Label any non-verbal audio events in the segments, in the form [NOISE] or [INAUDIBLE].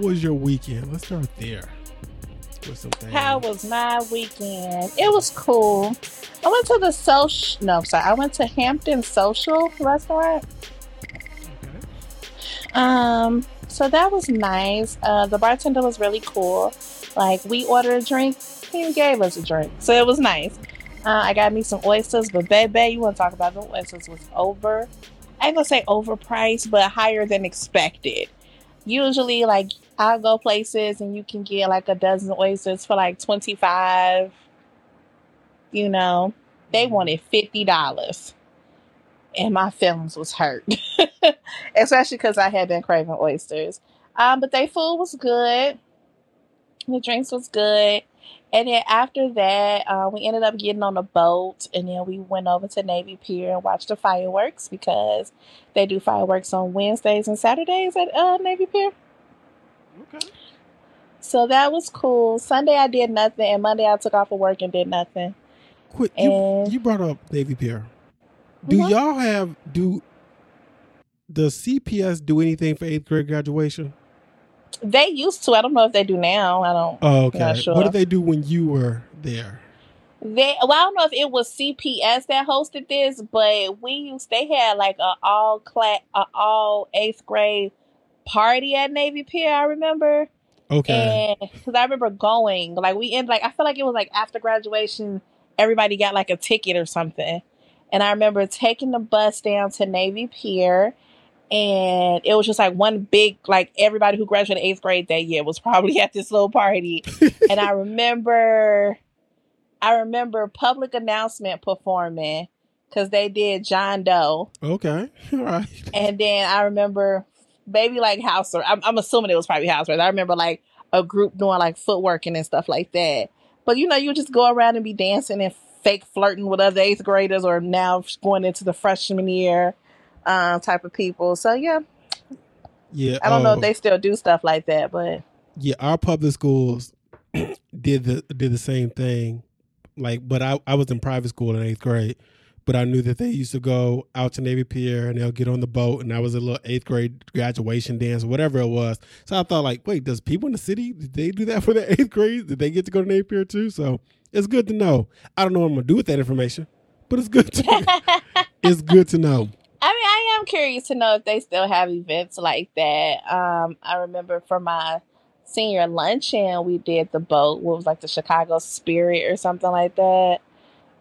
was your weekend? Let's start there. With some things. How was my weekend? It was cool. I went to the social. No, I'm sorry. I went to Hampton Social Restaurant. Okay. Um, so that was nice. Uh, the bartender was really cool. Like we ordered a drink, he gave us a drink, so it was nice. Uh, I got me some oysters, but baby, you want to talk about the oysters was over. I ain't gonna say overpriced, but higher than expected. Usually, like I'll go places and you can get like a dozen oysters for like twenty five. You know, they wanted fifty dollars, and my feelings was hurt, [LAUGHS] especially because I had been craving oysters. Um, but their food was good. The drinks was good. And then after that, uh, we ended up getting on a boat, and then we went over to Navy Pier and watched the fireworks because they do fireworks on Wednesdays and Saturdays at uh, Navy Pier. Okay. So that was cool. Sunday I did nothing, and Monday I took off of work and did nothing. Quick, you, And- you brought up Navy Pier. Do Mhm. y'all have do does CPS do anything for eighth grade graduation? They used to. I don't know if they do now. I don't. Oh, okay. Not sure. What did they do when you were there? They well, I don't know if it was CPS that hosted this, but we used they had like a all class, a all eighth grade party at Navy Pier. I remember, Okay. because I remember going, like we end, like I feel like it was like after graduation, everybody got like a ticket or something, and I remember taking the bus down to Navy Pier. And it was just like one big, like everybody who graduated eighth grade that year was probably [LAUGHS] at this little party. [LAUGHS] and I remember, I remember public announcement performing because they did John Doe, okay. All [LAUGHS] right. and then I remember baby like house. Or I'm, I'm assuming it was probably house. I remember like a group doing like footworking and stuff like that. But you know, you just go around and be dancing and fake flirting with other eighth graders, or now going into the freshman year um, type of people. So yeah, Yeah. I don't know if they still do stuff like that, but Yeah, our public schools [CLEARS THROAT] did the did the same thing. Like, but I I was in private school in eighth grade, but I knew that they used to go out to Navy Pier and they'll get on the boat, and that was a little eighth grade graduation dance or whatever it was. So I thought, like, wait, does people in the city did they do that for the [LAUGHS] eighth grade? Did they get to go to Navy Pier too? So it's good to know. I don't know what I'm gonna do with that information, but it's good to [LAUGHS] it's good to know. I mean, I am curious to know if they still have events like that. Um, I remember for my senior luncheon, we did the boat. What was like the Chicago Spirit or something like that.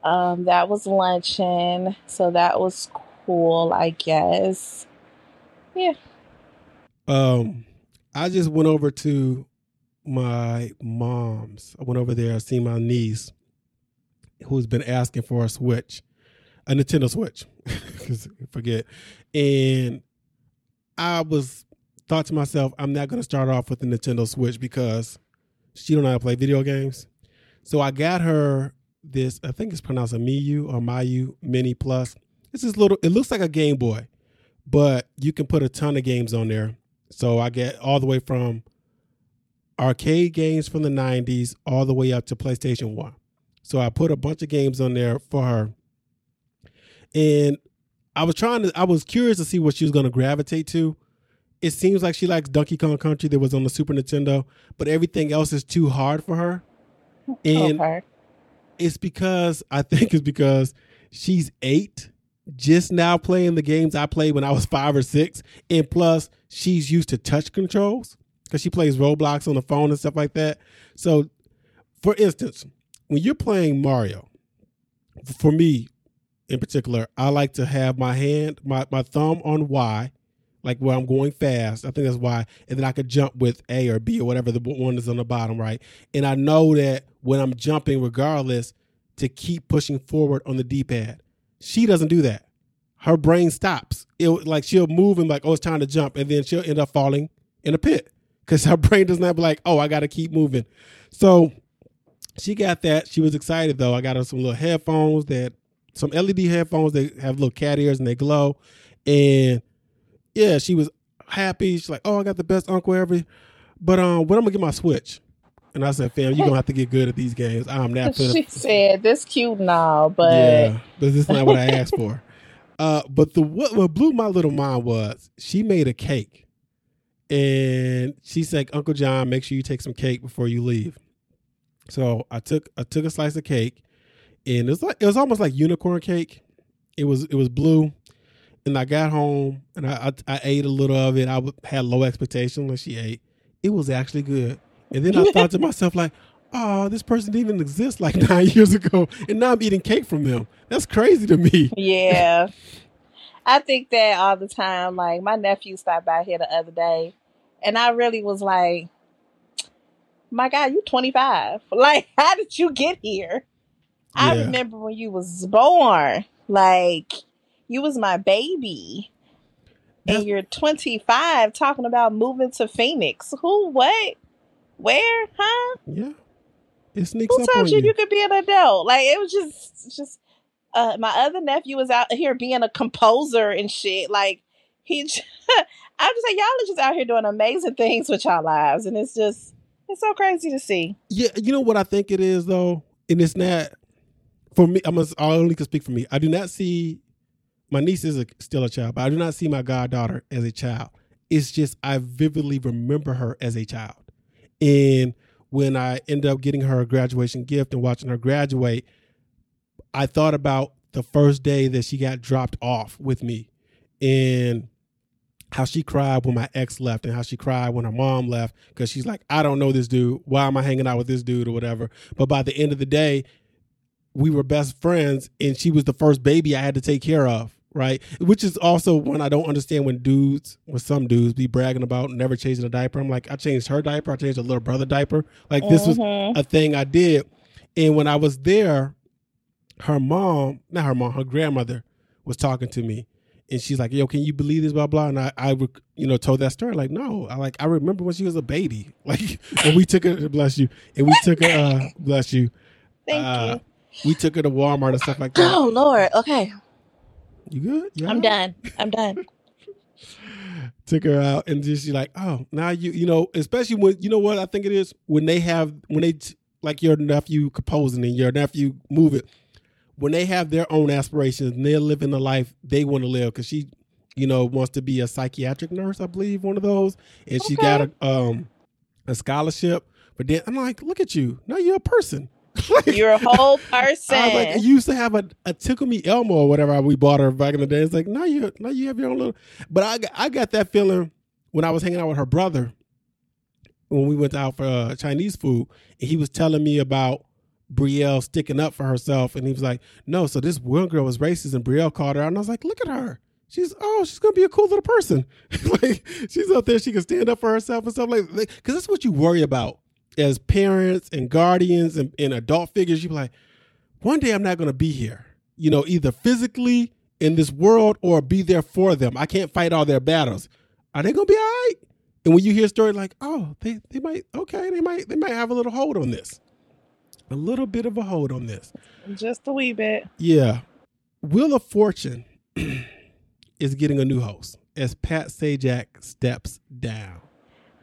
Um, that was luncheon, so that was cool, I guess. Yeah. Um, I just went over to my mom's. I went over there. I seen my niece, who's been asking for a Switch, a Nintendo Switch, [LAUGHS] because forget. And I was thought to myself, I'm not going to start off with the Nintendo Switch because she don't know how to play video games. So I got her this. I think it's pronounced a Miu or Mayu Mini Plus. It's this little. It looks like a Game Boy, but you can put a ton of games on there. So I get all the way from arcade games from the 90s all the way up to PlayStation 1. So I put a bunch of games on there for her. And I was trying to I was curious to see what she was going to gravitate to. It seems like she likes Donkey Kong Country that was on the Super Nintendo, but everything else is too hard for her. And okay. It's because I think it's because she's eight, just now playing the games I played when I was five or six, and plus she's used to touch controls because she plays Roblox on the phone and stuff like that. So, for instance, when you're playing Mario, for me in particular, I like to have my hand, my my thumb on Y, like where I'm going fast. I think that's why, and then I could jump with A or B or whatever the one is on the bottom, right? And I know that when I'm jumping, regardless, to keep pushing forward on the D-pad. She doesn't do that. Her brain stops. It like she'll move and like, oh, it's time to jump, and then she'll end up falling in a pit because her [LAUGHS] brain does not be like, oh, I got to keep moving. So she got that. She was excited though. I got her some little headphones that some LED headphones that have little cat ears and they glow, and yeah, she was happy. She's like, oh, I got the best uncle ever. But um, when I'm gonna get my Switch? And I said, fam, you're gonna have to get good at these games. I'm not [LAUGHS] finna She said, "This cute now, but yeah, but this is not what I asked for. [LAUGHS] Uh, but the what, what blew my little mind was she made a cake, and she said, Uncle John, make sure you take some cake before you leave. So I took I took a slice of cake, and it was like it was almost like unicorn cake. It was it was blue, and I got home and I I, I ate a little of it. I had low expectations when she ate. It was actually good, and then I thought to [LAUGHS] myself like, oh, this person didn't even exist like [LAUGHS] nine years ago, and now I'm eating cake from them. That's crazy to me. Yeah. [LAUGHS] I think that all the time. Like my nephew stopped by here the other day, and I really was like, "My God, you're 25. Like, how did you get here?" I remember when you was born. Like, you was my baby, That's- and you're 25, talking about moving to Phoenix. Who? What? Where? Huh? Yeah, it sneaks Who up on told you you. you could be an adult? Like it was just, just. Uh, my other nephew was out here being a composer and shit. Like he, j- I'm just like y'all are just out here doing amazing things with y'all lives, and it's just, it's so crazy to see. Yeah, you know what I think it is though, and it's not for me. I'm a, I only can speak for me. I do not see my niece is a, still a child, but I do not see my goddaughter as a child. It's just I vividly remember her as a child, and when I ended up getting her a graduation gift and watching her graduate, I thought about the first day that she got dropped off with me, and how she cried when my ex left and how she cried when her mom left because she's like, I don't know this dude. Why am I hanging out with this dude or whatever? But by the end of the day, we were best friends and she was the first baby I had to take care of. Right. Which is also when I don't understand when dudes, when some dudes be bragging about never changing a diaper. I'm like, I changed her diaper. I changed her little brother diaper. Like this was Mhm. a thing I did. And when I was there, her mom, not her mom, her grandmother was talking to me. And she's like, yo, can you believe this, blah, blah. And I, I rec- you know, told that story. Like, no, I like, I remember when she was a baby. [LAUGHS] Like, and we took her, bless you. And we took her, uh, bless you. Thank uh, We took her to Walmart and stuff like that. Oh Lord. Okay, You good? You I'm right? done. I'm done. [LAUGHS] took her out and just she's like, oh, now you, you know, especially when you know what I think it is when they have when they like your nephew composing and your nephew move it when they have their own aspirations and they're living the life they want to live because she, you know, wants to be a psychiatric nurse, I believe, one of those, and she got a um a scholarship. But then I'm like, look at you, now you're a person. [LAUGHS] Like, You're a whole person. I was like, you used to have a, a tickle me Elmo or whatever we bought her back in the day. It's like now you now you have your own little. But I got- I got that feeling when I was hanging out with her brother when we went out for uh, Chinese food, and he was telling me about Brielle sticking up for herself, and he was like, "No, so this one girl was racist, and Brielle called her out, and I was like, look at her." She's oh, she's gonna be a cool little person. [LAUGHS] like she's up there, she can stand up for herself and stuff like. Because that's what you worry about as parents and guardians and, and adult figures. You be like, one day I'm not going to be here, you know, either physically in this world or be there for them. I can't fight all their battles. Are they going to be all right? And when you hear a story like, oh, they, they might, okay, they might, they might have a little hold on this, a little bit of a hold on this. Just a wee bit. Yeah. Wheel of Fortune [CLEARS THROAT] is getting a new host as Pat Sajak steps down.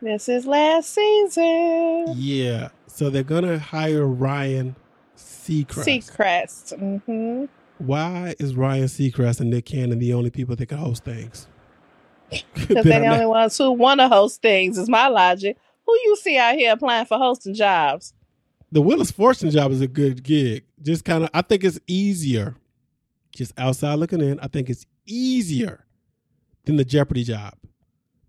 This is last season. Yeah. So they're going to hire Ryan Seacrest. Seacrest. Mm-hmm. Why is Ryan Seacrest and Nick Cannon the only people that can host things? [LAUGHS] Because they're the not- only ones who want to host things. Is my logic. Who you see out here applying for hosting jobs? the Wheel of Fortune job is a good gig. Just kind of, I think it's easier. Just outside looking in, I think it's easier than the Jeopardy job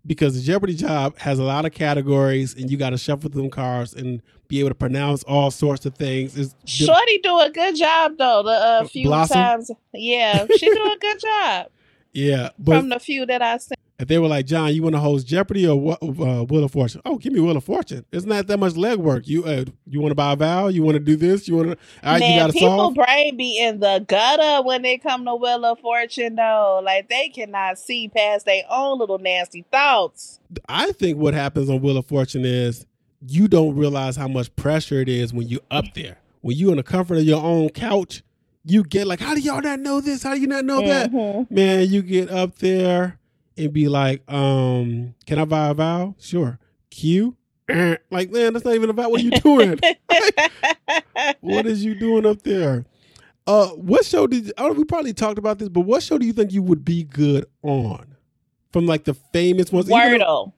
because the Jeopardy job has a lot of categories, and you got to shuffle them cards and be able to pronounce all sorts of things. It's Shorty do a good job though. The uh, few Blossom? times, yeah, she do a good job [LAUGHS] yeah, but from the few that I seen. If they were like, John, you want to host Jeopardy or uh, Wheel of Fortune? Oh, give me Wheel of Fortune. It's not that much legwork. You uh, you want to buy a vowel? You want to do this? You want to? All right, you Man, to people solve. brain be in the gutter when they come to Wheel of Fortune though. Like they cannot see past their own little nasty thoughts. I think what happens on Wheel of Fortune is you don't realize how much pressure it is when you up there. When you in the comfort of your own couch, you get like, how do y'all not know this? How do you not know that? Mhm. Man, you get up there and be like, um, can I buy a vowel? Sure. Q. Eh. Like, man, that's not even about what you're doing. [LAUGHS] what is you doing up there? Uh, what show did I don't, we probably talked about this, but what show do you think you would be good on? From like the famous ones, even though- Wordle.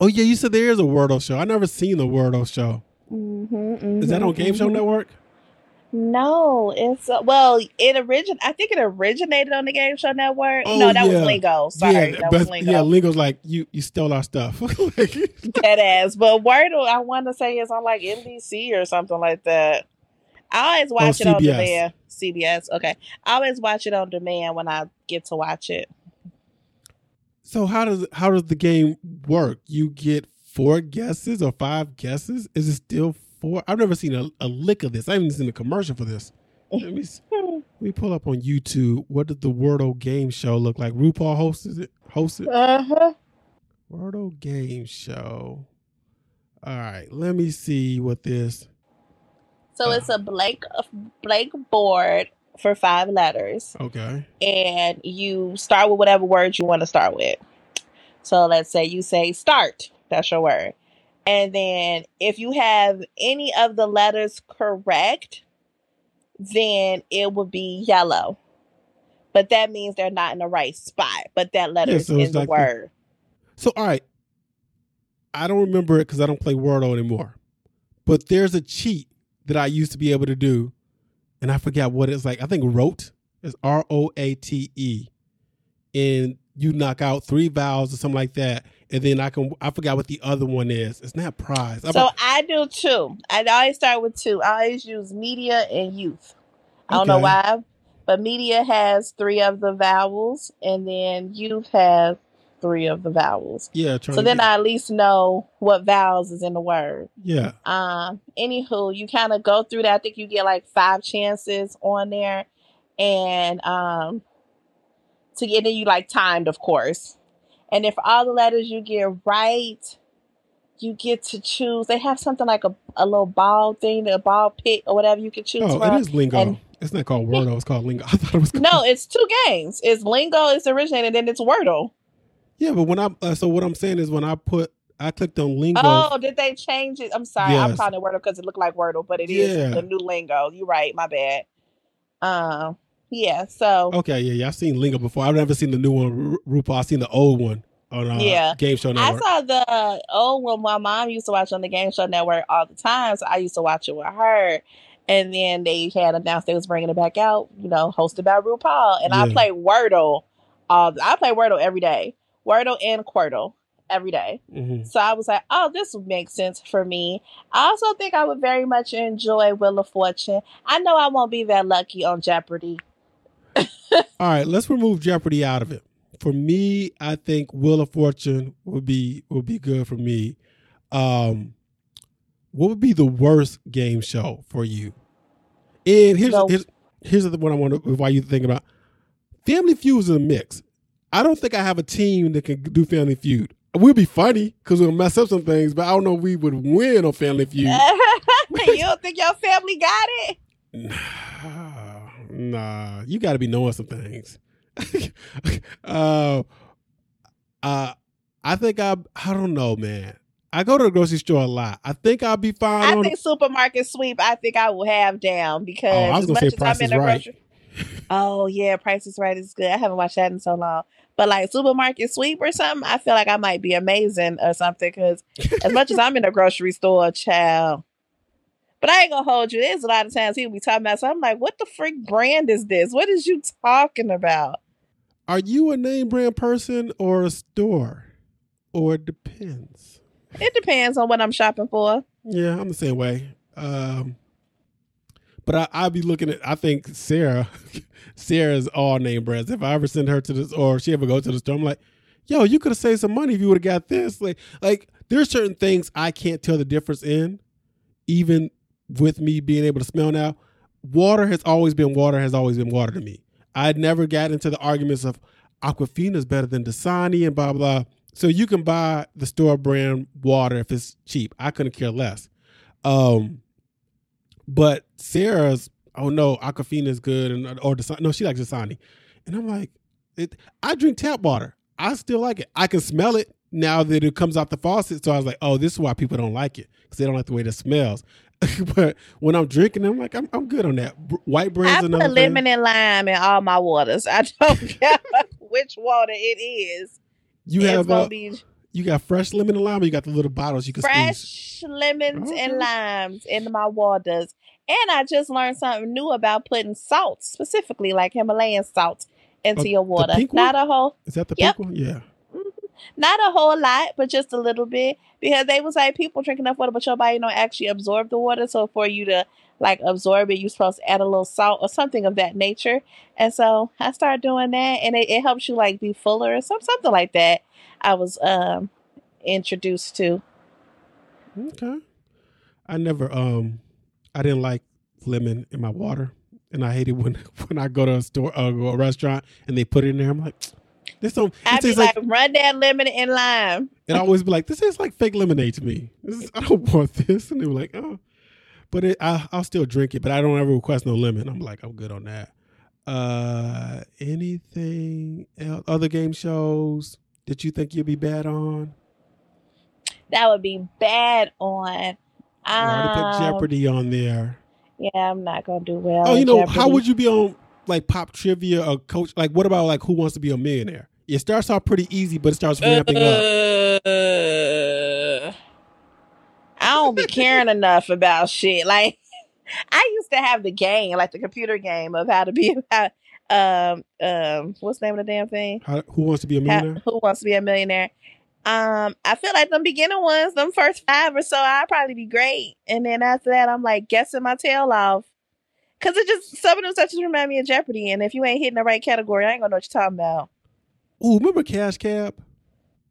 Oh yeah, you said there is a Wordle show. I never seen the Wordle show. Mm-hmm, Is that on Game Show Network? No, it's uh, well, it origin. I think it originated on the Game Show Network. Oh, no, that yeah. was Lingo. Sorry, yeah, that but was Lingo. yeah, Lingo's like you. You stole our stuff. [LAUGHS] Dead ass. But Wordle, I want to say is on like NBC or something like that. I always watch it on demand. CBS. Okay, I always watch it on demand when I get to watch it. so how does how does the game work? You get four guesses or five guesses? Is it still four? I've never seen a, a lick of this. I haven't even seen a commercial for this. Let me s- let me pull up on YouTube. What does the Wordle game show look like? RuPaul hosts it. Hosted. Uh huh. Wordle game show. All right, let me see what this. So it's a blank blank board for five letters. Okay. and you start with whatever word you want to start with. So let's say you say start, that's your word. And then if you have any of the letters correct, then it would be yellow. But that means they're not in the right spot, but that letter Yeah, is so in the like the- word. So, all right. I don't remember it because I don't play Wordle anymore. But there's a cheat that I used to be able to do, and I forgot what it's like. I think rote is R O A T E, and you knock out three vowels or something like that, and then I can. I forgot what the other one is. It's not prize. I'm So I do two. I always start with two. I always use media and youth. I don't know why, but media has three of the vowels, and then youth has three of the vowels. yeah. So then get- I at least know what vowels is in the word. yeah. Um, anywho, you kind of go through that. I think you get like five chances on there, and um, to get in, you like timed, of course. And if all the letters you get right, you get to choose. They have something like a, a little ball thing, a ball pit or whatever you can choose Oh, from. it is lingo. and- it's not called Wordle. It's called lingo. [LAUGHS] I thought it was. Called, No, it's two games. It's Lingo, it's originated, and then it's Wordle. Yeah, but when I uh, so what I'm saying is when I put I clicked on lingo. Oh, did they change it? I'm sorry, I'm Yes. calling it Wordle because it looked like Wordle, but it is Yeah. the new lingo. You're right, my bad. Um, yeah. So Okay, yeah, yeah. I've seen Lingo before. I've never seen the new one, Ru- RuPaul. I've seen the old one on uh, Yeah. Game Show Network. I saw the old one. My mom used to watch on the Game Show Network all the time, so I used to watch it with her. And then they had announced they was bringing it back out, you know, hosted by RuPaul. And I play Wordle. All I play Wordle every day, Wordle and Quordle every day. Mhm. So I was like, oh, this would make sense for me. I also think I would very much enjoy Wheel of Fortune. I know I won't be that lucky on Jeopardy. [LAUGHS] All right, let's remove Jeopardy out of it. For me, I think Wheel of Fortune would be would be good for me. Um, what would be the worst game show for you? And here's The- here's, here's the one I want to why you think about. Family Feud is a mix. I don't think I have a team that can do Family Feud. We'll be funny because we'll mess up some things, but I don't know if we would win on Family Feud. [LAUGHS] you don't think your family got it? [SIGHS] [SIGHS] [SIGHS] nah, you got to be knowing some things. [LAUGHS] uh, uh, I think I, I don't know, man. I go to the grocery store a lot. I think I'll be fine. I on think supermarket sweep. I think I will have down because Oh, I was as gonna much say as Price I'm in is the Right. grocery. [LAUGHS] Oh yeah, Price is Right is good. I haven't watched that in so long. But like supermarket sweep or something, I feel like I might be amazing or something. Because as much as I'm in the grocery store, child. But I ain't gonna hold you. There's a lot of times he'll be talking about. So I'm like, what the freak brand is this? What is you talking about? Are you a name brand person or a store? Or it depends. It depends on what I'm shopping for. Yeah, I'm the same way. Um, but I, I'll be looking at. I think Sarah, [LAUGHS] Sarah's all name brands. If I ever send her to this, or she ever go to the store, I'm like, yo, you could have saved some money if you would have got this. Like, like there's certain things I can't tell the difference in, even with me being able to smell now. Water has always been water. Has always been water to me. I'd never got into the arguments of Aquafina is better than Dasani and blah blah. So you can buy the store brand water if it's cheap. I couldn't care less. Um, but Sarah's, oh no, Aquafina is good, and or Dasani, no, she likes Dasani, and I'm like, it, I drink tap water. I still like it. I can smell it now that it comes out the faucet. So I was like, oh, this is why people don't like it because they don't like the way it smells. [LAUGHS] but when I'm drinking, I'm like, I'm, I'm good on that. White I brands put another thing. lemon and lime in all my waters. I don't [LAUGHS] care [LAUGHS] which water it is. You it's have gonna uh, be You got fresh lemon and lime. Or you got the little bottles you can squeeze. Fresh lemons Okay. and limes in my waters. And I just learned something new about putting salt, specifically like Himalayan salt, into Oh, your water. Not a whole Is that the Yep. pink one? Yeah. Not a whole lot, but just a little bit. Because they was like people drink enough water, but your body don't actually absorb the water. So for you to like absorb it, you're supposed to add a little salt or something of that nature. And so I started doing that, and it, it helps you like be fuller or some something like that. I was um introduced to. Okay. I never um I didn't like lemon in my water. And I hate it when [LAUGHS] when I go to a store uh, a restaurant and they put it in there. I'm like, this don't it I'd be like, like, run that lemon and lime. and I always be like, this tastes like fake lemonade to me. Is, I don't want this. And they were like, oh. But it, I, I'll still drink it, but I don't ever request no lemon. I'm like, I'm good on that. Uh, anything else? Other game shows that you think you'd be bad on? That would be bad on. I already put Um, Jeopardy on there. Yeah, I'm not gonna do well. Oh, you know, Jeopardy. how would you be on like pop trivia or coach? Like, what about like Who Wants to Be a Millionaire? It starts off pretty easy, but it starts ramping up. Uh, I don't be caring enough about shit. Like [LAUGHS] I used to have the game, like the computer game of how to be [LAUGHS] how, um um what's the name of the damn thing? How, who Wants to Be a How- Millionaire? who wants to be a millionaire? Um, I feel like them beginning ones, them first five or so, I'd probably be great. And then after that, I'm like guessing my tail off. Cause it just some of them as remind me of Jeopardy. And if you ain't hitting the right category, I ain't gonna know what you're talking about. Oh, remember Cash Cab?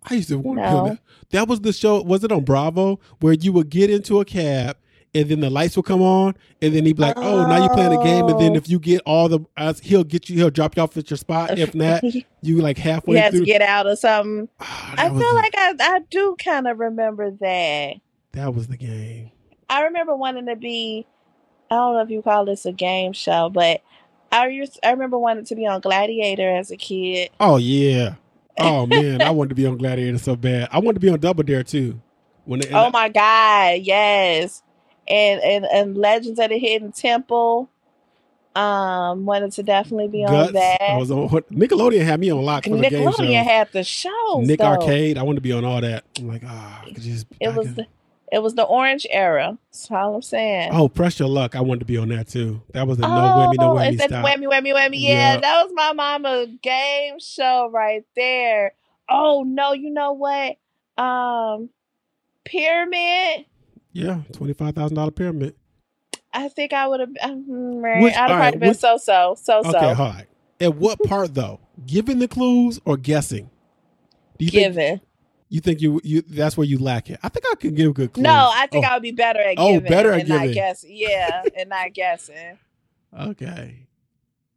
I used to want to No. that. That was the show. Was it on Bravo where you would get into a cab and then the lights would come on and then he'd be like, "Oh, now you're playing a game." And then Oh. if you get all the, uh, he'll get you. He'll drop you off at your spot. If not, [LAUGHS] you like halfway you have through. to get out or something. Ah, I feel the- like I, I do kind of remember that. that was the game. I remember wanting to be, I don't know if you call this a game show, but I used, I remember wanting to be on Gladiator as a kid. Oh yeah. Oh [LAUGHS] man, I wanted to be on Gladiator so bad. I wanted to be on Double Dare too. When Oh my God, yes. And, and and Legends of the Hidden Temple. Um, wanted to definitely be on that. I was on Nickelodeon had me on lock for the game show. Nickelodeon had the show. Nick though. Arcade, I wanted to be on all that. I'm like, ah, I could just. I It was could- the, it was the orange era. That's all I'm saying. Oh, press your luck. I wanted to be on that too. That was a no Oh, whammy, no whammy is that stop. whammy, whammy, whammy? Yeah, Yeah. that was my mama game show right there. Oh no, you know what? Um, Pyramid. Yeah, twenty five thousand dollar pyramid. I think I would have. Um, right. Which- I'd have probably right, been which- so so so Okay, so all right. At what part though? Giving the clues or guessing? Do you think given. You think you you that's where you lack it? I think I could give good clues. No, I think Oh, I would be better at Oh, giving. better at giving. guessing. Yeah, and not guessing. [LAUGHS] [LAUGHS] Okay.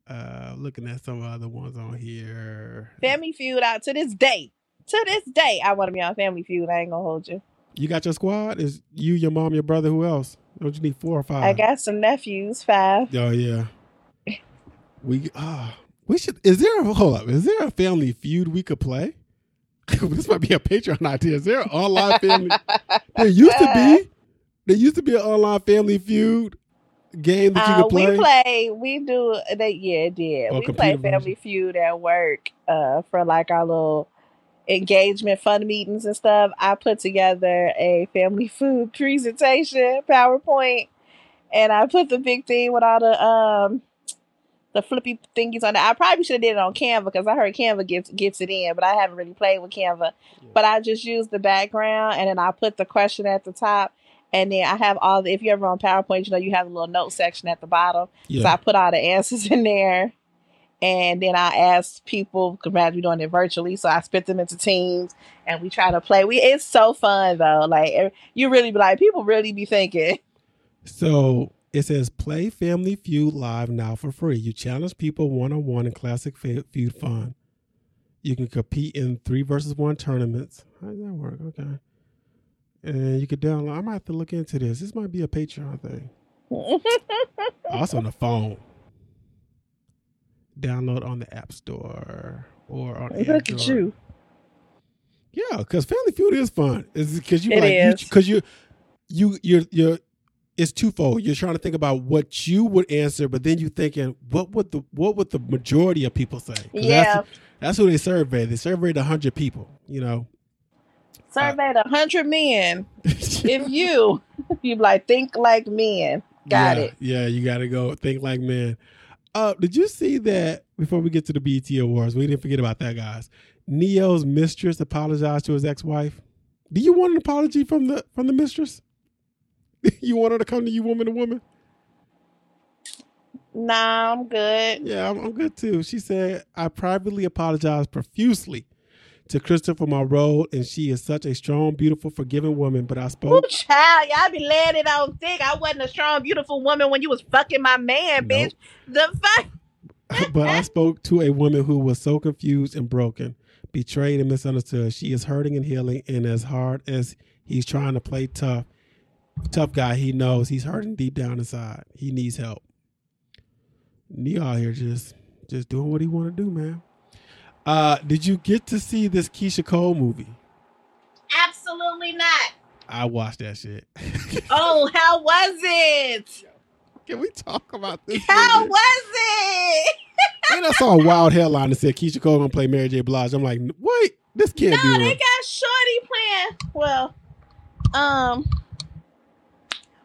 Uh looking at some other ones on here. Family Feud out to this day. To this day, I want to be on Family Feud. I ain't gonna hold you. You got your squad? Is you, your mom, your brother, who else? Don't you need four or five? I got some nephews, five. Oh yeah. We ah we should is there a hold up, is there a family feud we could play? [LAUGHS] this might be a Patreon idea. Is there an online family there used to be there used to be an online family feud game that you Uh, could we play. play. We do. They yeah, it did. Oh, we play computer Family Feud at work. Uh, for like our little engagement fun meetings and stuff. I put together a family [LAUGHS] feud presentation PowerPoint, and I put the big thing with all the um the flippy thingies on it. I probably should have did it on Canva because I heard Canva gets gets it in, but I haven't really played with Canva. But I just used the background and then I put the question at the top. And then I have all the if you're ever on PowerPoint, you know you have a little note section at the bottom. So I put all the answers in there. And then I ask people, because we're doing it virtually, so I split them into teams and we try to play. We it's so fun though. Like you really be like, people really be thinking. So it says play Family Feud live now for free. You challenge people one on one in classic feud fun. You can compete in three versus one tournaments. How does that work? Okay. And you could download. I might have to look into this. This might be a Patreon thing. [LAUGHS] Also on the phone. Download on the App Store or on Look Android. at you. Yeah, because Family Feud is fun. It's because you It like is. because you you you're you're it's twofold. You're trying to think about what you would answer, but then you're thinking what would the what would the majority of people say? Yeah. that's, that's who they surveyed. They surveyed hundred people, you know, surveyed hundred men. [LAUGHS] if you, you like think like men. Got yeah, it. Yeah, you got to go think like men. Uh, did you see that before we get to the BET Awards? We didn't forget about that, guys. Ne-Yo's mistress apologized to his ex-wife. Do you want an apology from the from the mistress? [LAUGHS] you want her to come to you, woman to woman? Nah, I'm good. Yeah, I'm, I'm good too. She said, "I privately apologize profusely to Krista for my role, and she is such a strong, beautiful, forgiving woman. But I Ooh, spoke. child, y'all be laying it on thick. I wasn't a strong, beautiful woman when you was fucking my man, bitch. The fuck. [LAUGHS] but I spoke to a woman who was so confused and broken, betrayed and misunderstood. She is hurting and healing, and as hard as he's trying to play tough, tough guy, he knows he's hurting deep down inside. He needs help. Ne-Yo out here just just doing what he want to do, man. Uh, did you get to see this Keyshia Cole movie? Absolutely not. I watched that shit. [LAUGHS] Oh, how was it? Can we talk about this? How movie? was it? [LAUGHS] And I saw a wild headline that said Keyshia Cole gonna play Mary J. Blige. I'm like, wait, this can't no, be they got Shorty playing. Well, um,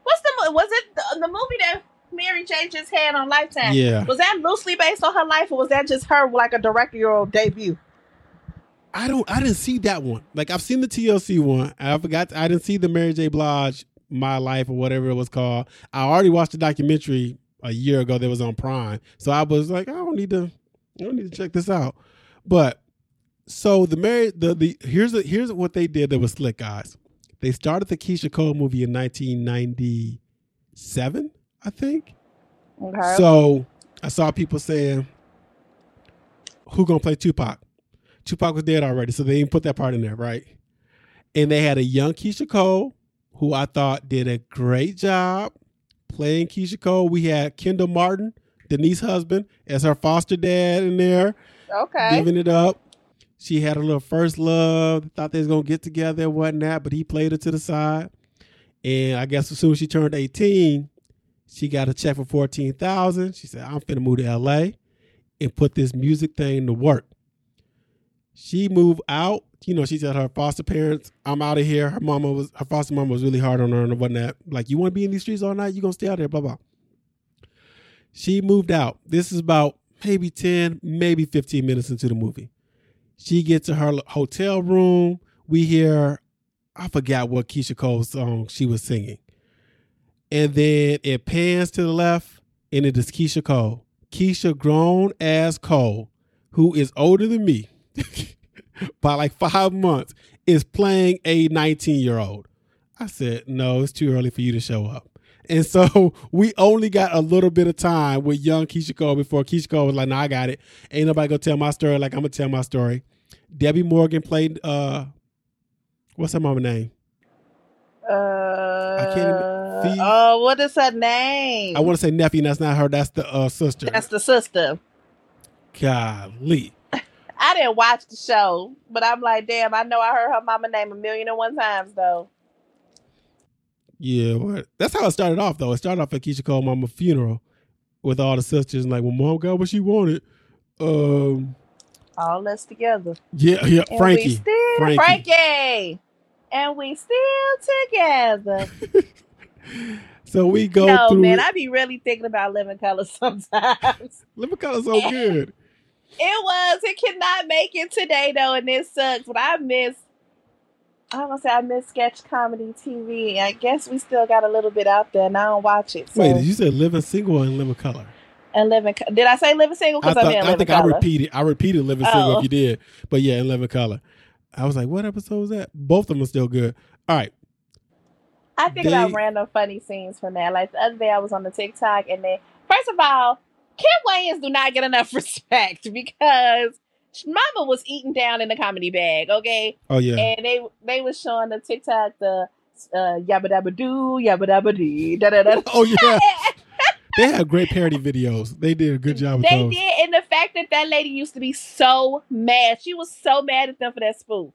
what's the was it the, the movie that Mary J just had on Lifetime? Yeah, Was that loosely based on her life, or was that just her like a directorial debut? I don't. I didn't see that one. Like I've seen the TLC one. I forgot. I didn't see the Mary J. Blige My Life or whatever it was called. I already watched the documentary a year ago that was on Prime, so I was like, I don't need to. I don't need to check this out. But so the Mary the the here's a, here's what they did that was slick, guys. They started the Keyshia Cole movie in 1997, I think. Okay. So I saw people saying, "Who gonna play Tupac?" Tupac was dead already, so they didn't put that part in there, right? And they had a young Keyshia Cole, who I thought did a great job playing Keyshia Cole. We had Kendall Martin, Denise's husband, as her foster dad in there, okay. giving it up. She had a little first love, thought they was gonna get together and whatnot, but he played her to the side. And I guess as soon as she turned 18, she got a check for 14000 She said, I'm finna move to LA and put this music thing to work. She moved out. You know, she said her foster parents, I'm out of here. Her mama was her foster mama was really hard on her and whatnot. Like, you want to be in these streets all night? You gonna stay out there, blah blah. She moved out. This is about maybe 10, maybe 15 minutes into the movie. She gets to her hotel room. We hear, I forgot what Keyshia Cole song she was singing. And then it pans to the left, and it is Keyshia Cole. Keyshia, grown ass Cole, who is older than me [LAUGHS] by like five months, is playing a 19 year old. I said, no, it's too early for you to show up. And so [LAUGHS] we only got a little bit of time with young Keyshia Cole before Keyshia Cole was like, no, I got it. Ain't nobody gonna tell my story like I'm gonna tell my story. Debbi Morgan played uh what's her mama name? Uh, I can't even- the- oh, what is her name? I want to say nephew, and that's not her, that's the uh sister. That's the sister. Golly. [LAUGHS] I didn't watch the show, but I'm like, damn, I know I heard her mama name a million and one times though. Yeah, what? That's how it started off though. It started off at Keyshia Cole mama funeral with all the sisters and like when mom got what she wanted. Um All us together. yeah, yeah, And Frankie. we still Frankie. Frankie. And we still together. [LAUGHS] So we go no, through man. I be really thinking about living color [LAUGHS] sometimes. Living Color's so [LAUGHS] good. It was. It cannot make it today though, and it sucks. But I miss. I'm gonna say I miss sketch comedy TV. I guess we still got a little bit out there, and I don't watch it. So. Wait, did you say living single or in living color? and living. Did I say living single? I, Because I'm thought, I think I color. repeated. I repeated living single Oh. if you did, but yeah, in living color. I was like, what episode was that? Both of them are still good. All right, I think about random funny scenes from that. Like the other day, I was on the TikTok, and then first of all, Kim Wayans do not get enough [LAUGHS] respect because Mama was eating down in the comedy bag. Okay, oh yeah, and they they was showing the TikTok the uh, yabba dabba doo yabba dabba dee da da da. oh yeah. [LAUGHS] They had great parody videos. They did a good job with They those. did, and the fact that that lady used to be so mad, she was so mad at them for that spoof,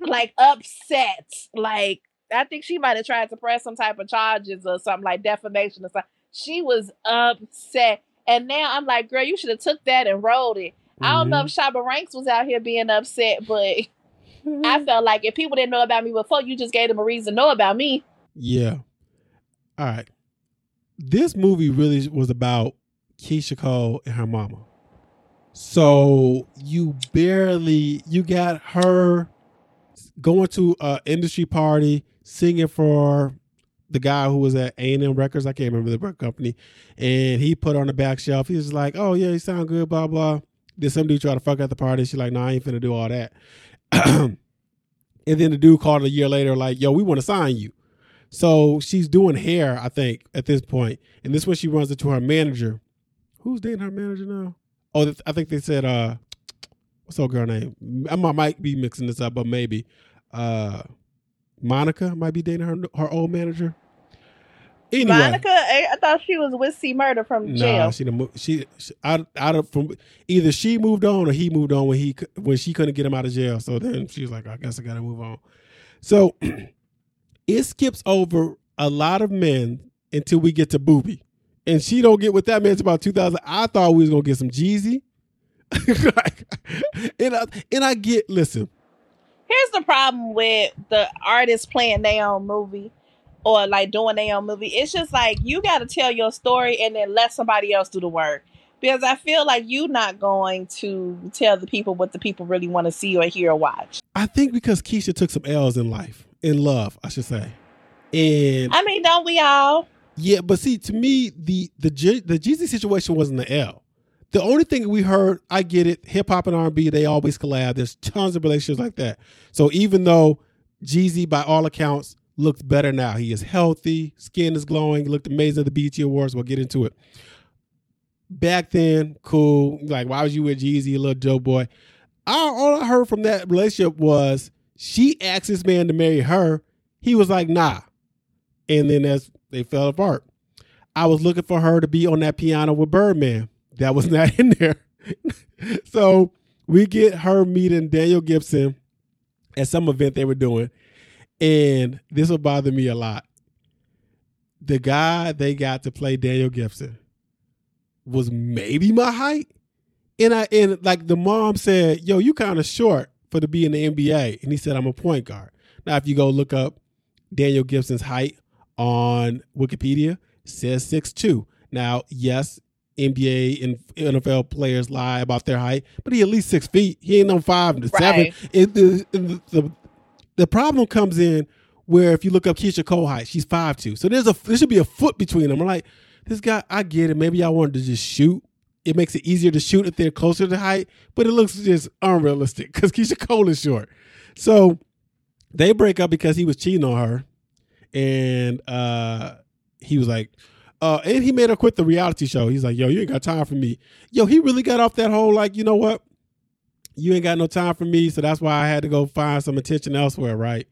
like upset. Like I think she might have tried to press some type of charges or something like defamation or something. She was upset, and now I'm like, girl, you should have took that and rolled it. I don't know Mhm. if Shabba Ranks was out here being upset, but I felt like if people didn't know about me before, you just gave them a reason to know about me. Yeah. All right. This movie really was about Keyshia Cole and her mama. So you barely you got her going to a industry party singing for the guy who was at A and M Records. I can't remember the record company, and he put on the back shelf. He was like, "Oh yeah, you sound good." Blah blah. Did some dude try to fuck at the party? She's like, "No, nah, I ain't finna do all that." [CLEARS THROAT] and then the dude called a year later, like, "Yo, we want to sign you." So she's doing hair, I think, at this point. and this when she runs into her manager. Who's dating her manager now? Oh, I think they said, uh, [TSK] what's that girl name? I might be mixing this up, but maybe uh, Monica might be dating her her old manager. Anyway, Monica, eh, I thought she was with C Murder from jail. Nah, she she, she out out of from either she moved on or he moved on when he when she couldn't get him out of jail. So then she was like, I guess I got to move on. So [CLEARS THROAT] it skips over a lot of men until we get to Boobie, and she don't get with that man until about 2000. I thought we was gonna get some Jeezy, [LAUGHS] and I, and I get listen. Here's the problem with the artists playing their own movie or like doing their own movie. It's just like you got to tell your story and then let somebody else do the work. Because I feel like you're not going to tell the people what the people really want to see or hear or watch. I think because Keyshia took some L's in life, in love, I should say. And I mean, don't we all? Yeah, but see, to me, the the the Jeezy situation wasn't the L. The only thing we heard, I get it, hip hop and R and B, they always collab. There's tons of relationships like that. So even though Jeezy, by all accounts, looks better now. He is healthy, skin is glowing, looked amazing at the BET Awards. We'll get into it. Back then, cool. Like, why was you with Jeezy, little Joe boy? I, all I heard from that relationship was she asked this man to marry her. He was like, nah. And then as they fell apart, I was looking for her to be on that piano with Birdman. That was [LAUGHS] not in there. [LAUGHS] so we get her meeting Daniel Gibson at some event they were doing. And this will bother me a lot. The guy they got to play Daniel Gibson was maybe my height. And I and like the mom said, yo, you kind of short for to be in the NBA. And he said, I'm a point guard. Now, if you go look up Daniel Gibson's height on Wikipedia, says six two. Now, yes, NBA and NFL players lie about their height, but he at least six feet. He ain't no five to right. seven. It, the, the, the problem comes in where if you look up Keyshia Cole height, she's five two. So there's a there should be a foot between them. I'm like, this guy, I get it. Maybe I wanted to just shoot. It makes it easier to shoot if they're closer to height, but it looks just unrealistic [LAUGHS] because Keyshia Cole is short. So they break up because he was cheating on her, and uh, he was like, uh, and he made her quit the reality show. He's like, yo, you ain't got time for me. Yo, he really got off that whole like, you know what? You ain't got no time for me, so that's why I had to go find some attention elsewhere, right?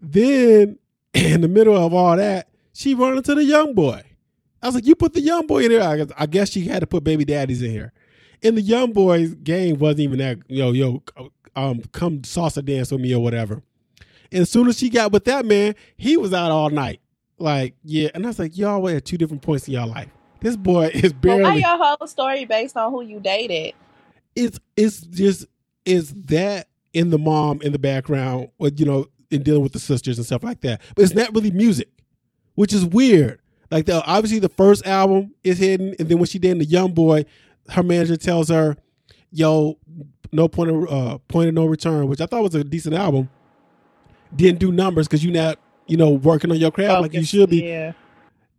Then, [CLEARS THROAT] in the middle of all that, she run into the young boy. I was like, you put the young boy in here. I guess she had to put baby daddies in here. And the young boy's game wasn't even that, yo, yo, um, come salsa dance with me or whatever. And as soon as she got with that man, he was out all night. Like, yeah. And I was like, y'all were at two different points in your life. This boy is barely. Well, why your whole story based on who you dated? It's it's just is that in the mom in the background, or you know, in dealing with the sisters and stuff like that. But it's not really music, which is weird. Like the obviously the first album is hidden, and then when she did the Young Boy, her manager tells her, "Yo, no point of uh, point of no return," which I thought was a decent album. Didn't do numbers because you're not you know working on your craft Focus, like you should be. Yeah.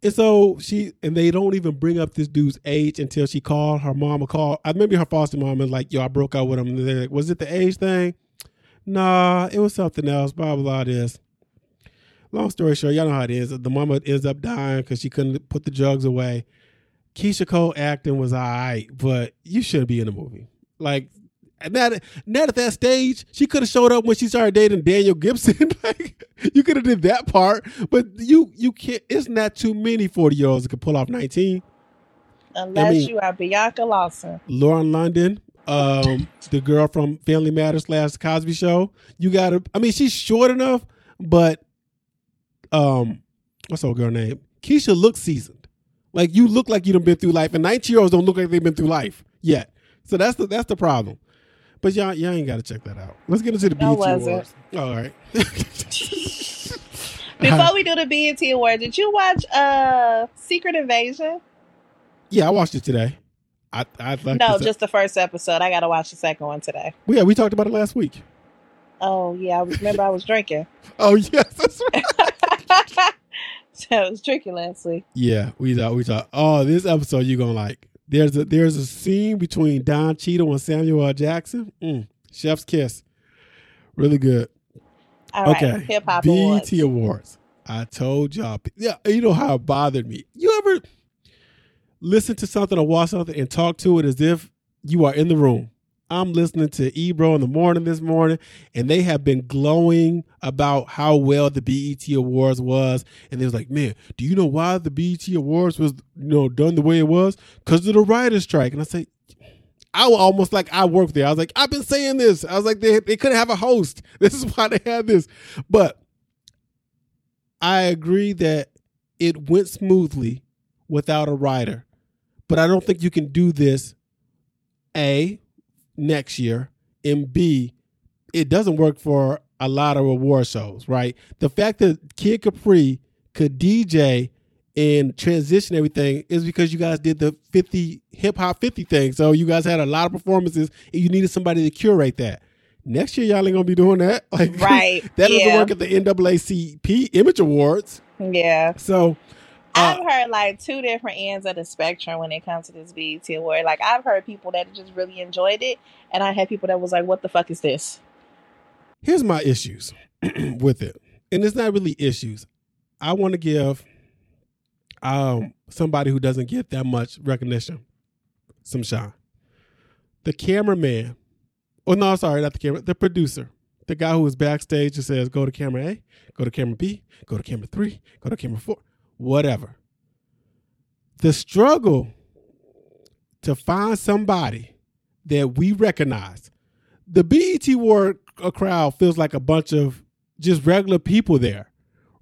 And so she and they don't even bring up this dude's age until she called her mom a call. Maybe her foster mom is like, "Yo, I broke up with him." Like, was it the age thing? Nah, it was something else. Blah blah. blah this. Long story short, y'all know how it is. The mama ends up dying because she couldn't put the drugs away. Keyshia Cole acting was alright, but you shouldn't be in the movie. Like not not at that stage. She could have showed up when she started dating Daniel Gibson. [LAUGHS] like you could have did that part, but you you can't. It's not too many forty year olds that can pull off nineteen. Unless I mean, you are Bianca Lawson, Lauren London, um, the girl from Family Matters last Cosby Show. You got to. I mean, she's short enough, but um, what's her girl name? Keyshia looks seasoned. Like you look like you done been through life, and nineteen year olds don't look like they've been through life yet. So that's the that's the problem. But y'all, y'all ain't got to check that out. Let's get into the No, BET. Awards. All right. [LAUGHS] Before we do the BET Awards, did you watch uh Secret Invasion? yeah, I watched it today. I I like no, just the first episode. I gotta watch the second one today. yeah, we talked about it last week. Oh yeah, I remember I was drinking. [LAUGHS] Oh yes, that's right. [LAUGHS] so I was drinking last week. Yeah, we thought we thought. Oh, this episode you're gonna like. There's a there's a scene between Don Cheadle and Samuel L. Jackson. Mm, chef's kiss. Really good. All right, okay. hip hop BET awards. Awards. I told y'all. Yeah, you know how it bothered me. You ever listen to something or watch something and talk to it as if you are in the room? I'm listening to Ebro in the morning this morning, and they have been glowing about how well the BET Awards was. And they was like, "Man, do you know why the BET Awards was you know done the way it was? Because of the writer's strike." And I say, I was almost like I worked there. I was like, I've been saying this. I was like, they they couldn't have a host. [LAUGHS] This is why they had this. But I agree that it went smoothly without a writer. But I don't think you can do this A next year and B it doesn't work for a lot of award shows, right? The fact that Kid Capri could DJ and transition everything is because you guys did the 50 hip hop 50 thing. So you guys had a lot of performances and you needed somebody to curate that. Next year y'all ain't gonna be doing that. [LAUGHS] Like Right, [LAUGHS] that doesn't work at the NAACP Image Awards. Yeah. So I've uh, heard like two different ends of the spectrum when it comes to this BET award. Like I've heard people that just really enjoyed it, and I had people that was like, "What the fuck is this?" here's my issues [CLEARS THROAT] with it. And it's not really issues. I want to give um somebody who doesn't get that much recognition some shine. The cameraman, oh no, sorry, not the camera, the producer, the guy who was backstage and says, go to camera A, go to camera B, go to camera three, go to camera four, whatever. The struggle to find somebody that we recognize. The BET Award crowd feels like a bunch of just regular people there,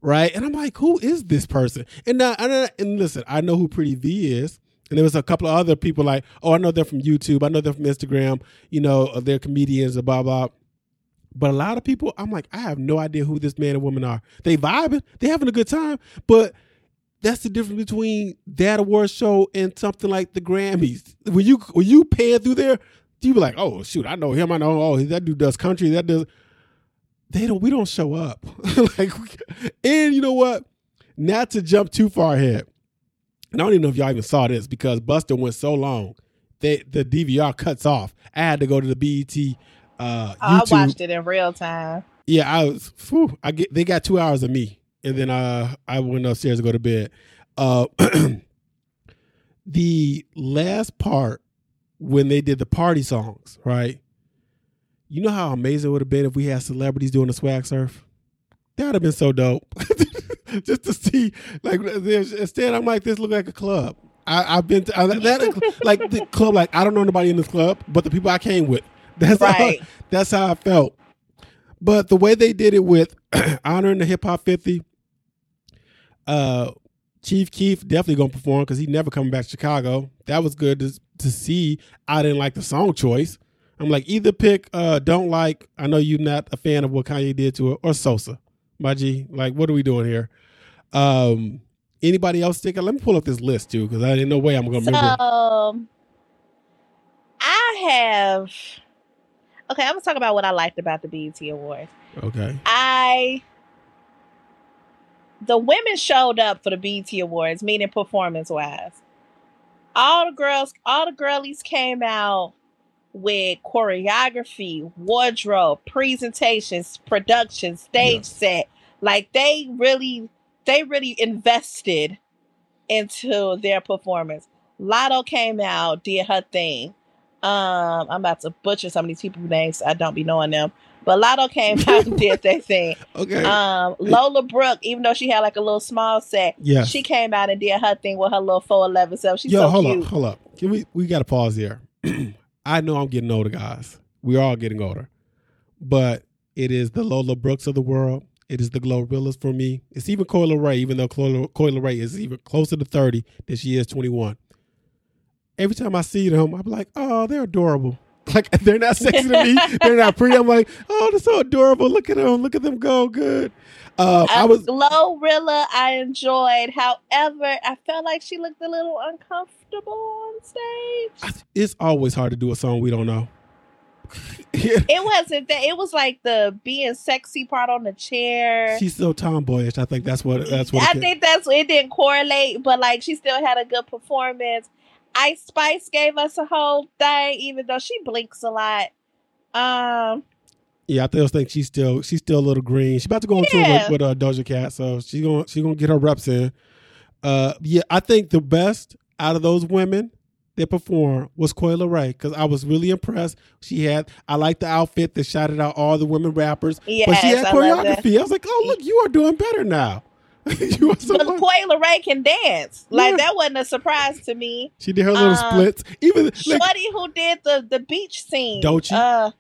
right? And I'm like, who is this person? And now, and, and listen, I know who Pretty Vee is, and there was a couple of other people like, oh, I know they're from YouTube, I know they're from Instagram, you know, uh, they're comedians, blah blah. But a lot of people, I'm like, I have no idea who this man and woman are. They vibing, they having a good time, but that's the difference between that award show and something like the Grammys. When you when you pan through there, you be like, oh shoot, I know him. I know oh that dude does country. That does. They don't. We don't show up. [LAUGHS] like, and you know what? Not to jump too far ahead. And I don't even know if y'all even saw this because Busta went so long. that the DVR cuts off. I had to go to the BET uh, Oh, I watched it in real time. Yeah, I was. Whew, I get. They got two hours of me, and then uh, I went upstairs to go to bed. Uh, [CLEARS THROAT] the last part when they did the party songs, right? You know how amazing it would have been if we had celebrities doing the swag surf. That would have been so dope. [LAUGHS] Just to see, like, instead, I'm like, this look like a club. I, I've been to I, that, like the club. Like, I don't know anybody in this club, but the people I came with. [LAUGHS] That's Right. how. That's how I felt. But the way they did it with [CLEARS THROAT] honoring the hip hop 50, uh, Chief Keef definitely gonna perform because he never coming back to Chicago. That was good to, to see. I didn't like the song choice. I'm like either pick uh don't like. I know you're not a fan of what Kanye did to it, or Sosa. My G, like what are we doing here? Um, anybody else stick? Let me pull up this list too because I didn't know way I'm gonna So, remember. um, I have. Okay, I'm gonna talk about what I liked about the BET Awards. Okay, I the women showed up for the BET Awards, meaning performance wise. All the girls, all the girlies came out with choreography, wardrobe, presentations, production, stage set. Like they really, they really invested into their performance. Latto came out, did her thing. Um, I'm about to butcher some of these people's names. I don't be knowing them. But Latto came out and did that thing. [LAUGHS] okay, Um, Lola Brooke, even though she had like a little small set, yes. she came out and did her thing with her little 411 self. She's Yo, so hold cute. up, hold up. Can we we got to pause here. [CLEARS THROAT] I know I'm getting older, guys. We're all getting older, but it is the Lola Brooks of the world. It is the Glorillas for me. It's even Coi Leray, even though Coi Leray is even closer to 30 than she is 21. Every time I see them, I'm like, oh, they're adorable. [LAUGHS] Like they're not sexy to me. They're not pretty. I'm like, oh, they're so adorable. Look at them. Look at them go. Good. Uh, I was Glorilla, I enjoyed. However, I felt like she looked a little uncomfortable on stage. it's always hard to do a song we don't know. [LAUGHS] It wasn't that. It was like the being sexy part on the chair. She's so tomboyish. I think that's what that's what. I think that's it didn't correlate, but like she still had a good performance. Ice Spice gave us a whole thing, even though she blinks a lot. Um, yeah, I still think she's still she's still a little green. She's about to go on tour Yeah. with, with uh, Doja Cat, so she's gonna she's gonna get her reps in. Uh, yeah, I think the best out of those women that performed was Coi Leray because I was really impressed. She had I like the outfit that shouted out all the women rappers, yes, but she had I choreography. I was like, oh look, you are doing better now. [LAUGHS] you are so But Coi Leray can dance. Like Yeah. that wasn't a surprise to me. She did her little Um, splits. Even like, Shorty who did the the beach scene. Doechii? Uh,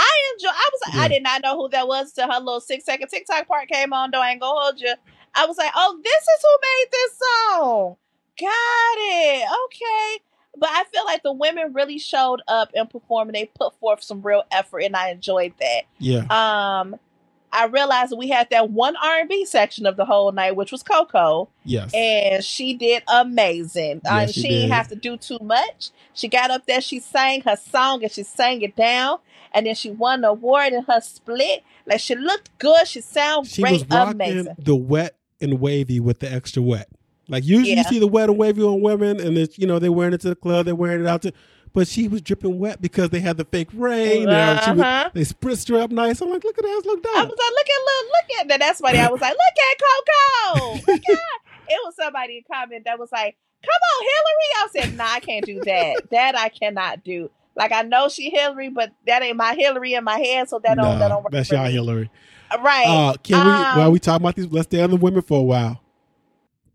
I enjoy. I was. Yeah. I did not know who that was till her little six second TikTok part came on. Though I ain't gonna hold you. I was like, oh, this is who made this song. Got it. Okay. But I feel like the women really showed up and performed. And they put forth some real effort, and I enjoyed that. yeah, Um, I realized we had that one R and B section of the whole night, which was Coco yes, and she did amazing. Yeah, Um, she she, did. didn't have to do too much. She got up there, she sang her song, and she sang it down, and then she won the award in her split. Like she looked good, she sounded she great, was amazing. the wet and wavy with the extra wet. Like usually Yeah. you see the wet and wavy on women, and it's you know they're wearing it to the club, they're wearing it out to. But she was dripping wet because they had the fake rain. she was- Uh-huh. they spritzed her up nice. I'm like, look at that, look I was like, look at look, look at that. That's funny. I was like, look at Coco. Look at [LAUGHS] it was somebody in comment that was like, come on, Hillary. I said, nah, I can't do that. that I cannot do. Like I know she Hillary, but that ain't my Hillary in my head, so that don't that Nah, don't work. that's y'all. Hillary. Right. Uh, can we? Um, While we talk about these, let's stay on the women for a while.